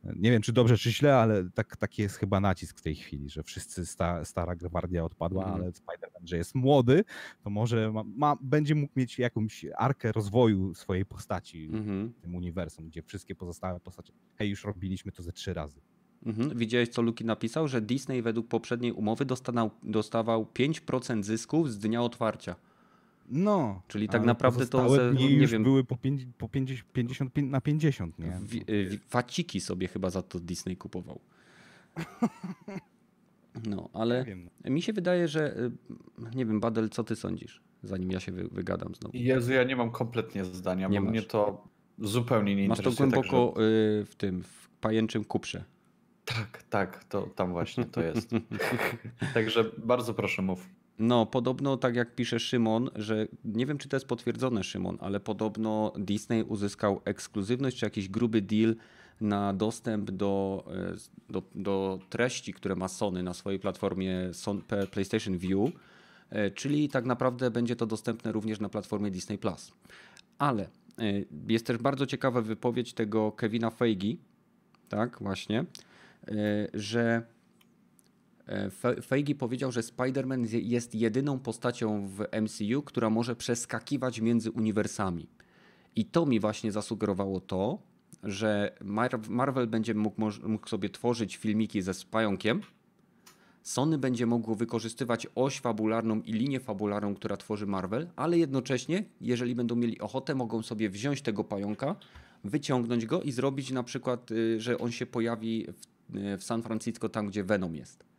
nie wiem, czy dobrze, czy źle, ale tak, taki jest chyba nacisk w tej chwili, że wszyscy sta, stara gwardia odpadła, mm. ale Spider-Man, że jest młody, to może ma, ma, będzie mógł mieć jakąś arkę rozwoju swojej postaci mm -hmm. w tym uniwersum, gdzie wszystkie pozostałe postacie, hej, już robiliśmy to ze trzy razy. Mhm. Widziałeś, co Luki napisał? Że Disney według poprzedniej umowy dostawał, dostawał 5% zysków z dnia otwarcia. No. Czyli tak naprawdę to ze, nie już wiem, były po, 5, po 50, 50 na 50, nie? W, faciki sobie chyba za to Disney kupował. No, ale mi się wydaje, że y, nie wiem, Badel, co ty sądzisz, zanim ja się wygadam znowu. Jezu, ja nie mam kompletnie zdania, nie bo masz. mnie to zupełnie nie masz interesuje. Masz to głęboko także... Y, w tym, w pajęczym kuprze. Tak, tak, to tam właśnie to jest. także bardzo proszę mów. No, podobno tak jak pisze Szymon, że nie wiem czy to jest potwierdzone Szymon, ale podobno Disney uzyskał ekskluzywność czy jakiś gruby deal na dostęp do, e, do, do treści, które ma Sony na swojej platformie PlayStation View, e, czyli tak naprawdę będzie to dostępne również na platformie Disney Plus. Ale e, jest też bardzo ciekawa wypowiedź tego Kevina Feige, tak właśnie, że Feige powiedział, że Spider-Man jest jedyną postacią w MCU, która może przeskakiwać między uniwersami. I to mi właśnie zasugerowało to, że Marvel będzie mógł, mógł sobie tworzyć filmiki ze Spająkiem, Sony będzie mogło wykorzystywać oś fabularną i linię fabularną, która tworzy Marvel, ale jednocześnie, jeżeli będą mieli ochotę, mogą sobie wziąć tego pająka, wyciągnąć go i zrobić na przykład, y, że on się pojawi w, y, w San Francisco, tam gdzie Venom jest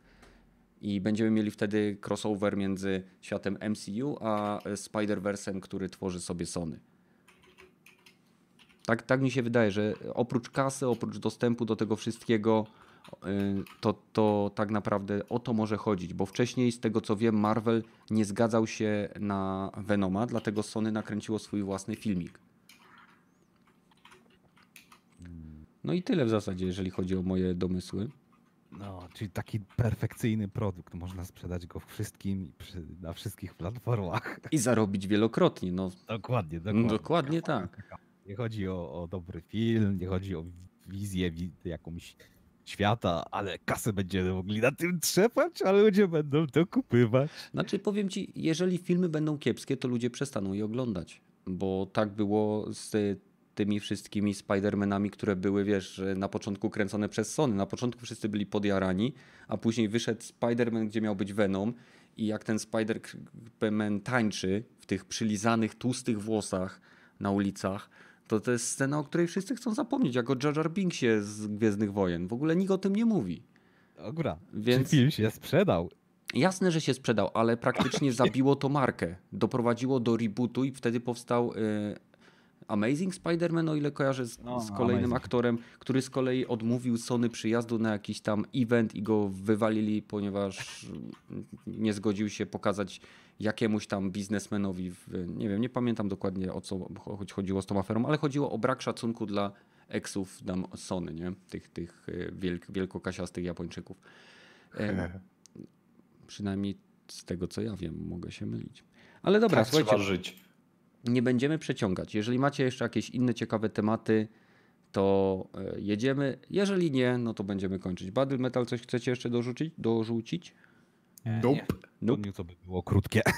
i będziemy mieli wtedy crossover między światem MCU a Spider-Versem, który tworzy sobie Sony. Tak, tak mi się wydaje, że oprócz kasy, oprócz dostępu do tego wszystkiego, y, to, to tak naprawdę o to może chodzić, bo wcześniej z tego co wiem Marvel nie zgadzał się na Venoma, dlatego Sony nakręciło swój własny filmik. No i tyle w zasadzie, jeżeli chodzi o moje domysły. No, czyli taki perfekcyjny produkt. Można sprzedać go wszystkim na wszystkich platformach. I zarobić wielokrotnie. No. Dokładnie, dokładnie. Dokładnie tak. Nie chodzi o, o dobry film, nie chodzi o wizję jakąś świata, ale kasę będziemy mogli na tym trzepać, ale ludzie będą to kupywać. Znaczy powiem ci, jeżeli filmy będą kiepskie, to ludzie przestaną je oglądać. Bo tak było z tymi wszystkimi Spider-Manami, które były, wiesz, na początku kręcone przez Sony. Na początku wszyscy byli podjarani, a później wyszedł Spider-Man, gdzie miał być Venom i jak ten Spider-Man tańczy w tych przylizanych, tłustych włosach na ulicach, to to jest scena, o której wszyscy chcą zapomnieć, jako Jar Jar Binksie z Gwiezdnych Wojen. W ogóle nikt o tym nie mówi. Dobra, Więc... Czy film się sprzedał? Jasne, że się sprzedał, ale praktycznie zabiło to markę. Doprowadziło do rebootu i wtedy powstał y, Amazing Spider-Man, o ile kojarzę z, No, z kolejnym Amazing. aktorem, który z kolei odmówił Sony przyjazdu na jakiś tam event i go wywalili, ponieważ nie zgodził się pokazać jakiemuś tam biznesmenowi, w, nie wiem, nie pamiętam dokładnie o co cho- chodziło z tą aferą, ale chodziło o brak szacunku dla eksów tam Sony, nie? Tych, tych e, wielk, wielkokasiastych Japończyków. E, przynajmniej z tego co ja wiem, mogę się mylić. Ale dobra, tak słuchajcie, trzeba żyć. Nie będziemy przeciągać. Jeżeli macie jeszcze jakieś inne ciekawe tematy, to e, jedziemy. Jeżeli nie, no to będziemy kończyć. Battle Metal, coś chcecie jeszcze dorzucić? dorzucić? Nope. Nope. To by było krótkie.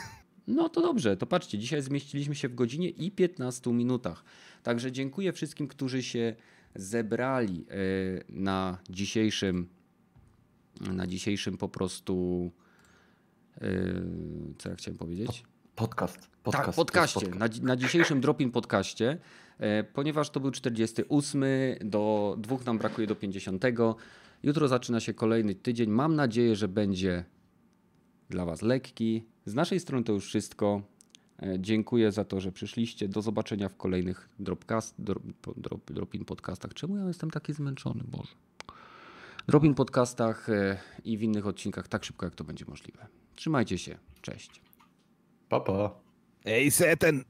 No to dobrze, to patrzcie, dzisiaj zmieściliśmy się w godzinie i 15 minutach. Także dziękuję wszystkim, którzy się zebrali e, na dzisiejszym na dzisiejszym po prostu e, co ja chciałem powiedzieć? Podcast. podcast tak, podcaście. jest Na, dzi- na dzisiejszym Dropin podcaście, e, ponieważ to był 48, do dwóch nam brakuje do 50. Jutro zaczyna się kolejny tydzień. Mam nadzieję, że będzie dla Was lekki. Z naszej strony to już wszystko. E, Dziękuję za to, że przyszliście. Do zobaczenia w kolejnych dropcast, drop, drop, Dropin podcastach. Czemu ja jestem taki zmęczony, Boże? Dropin podcastach e, i w innych odcinkach tak szybko, jak to będzie możliwe. Trzymajcie się. Cześć. Papa. aí é Satan.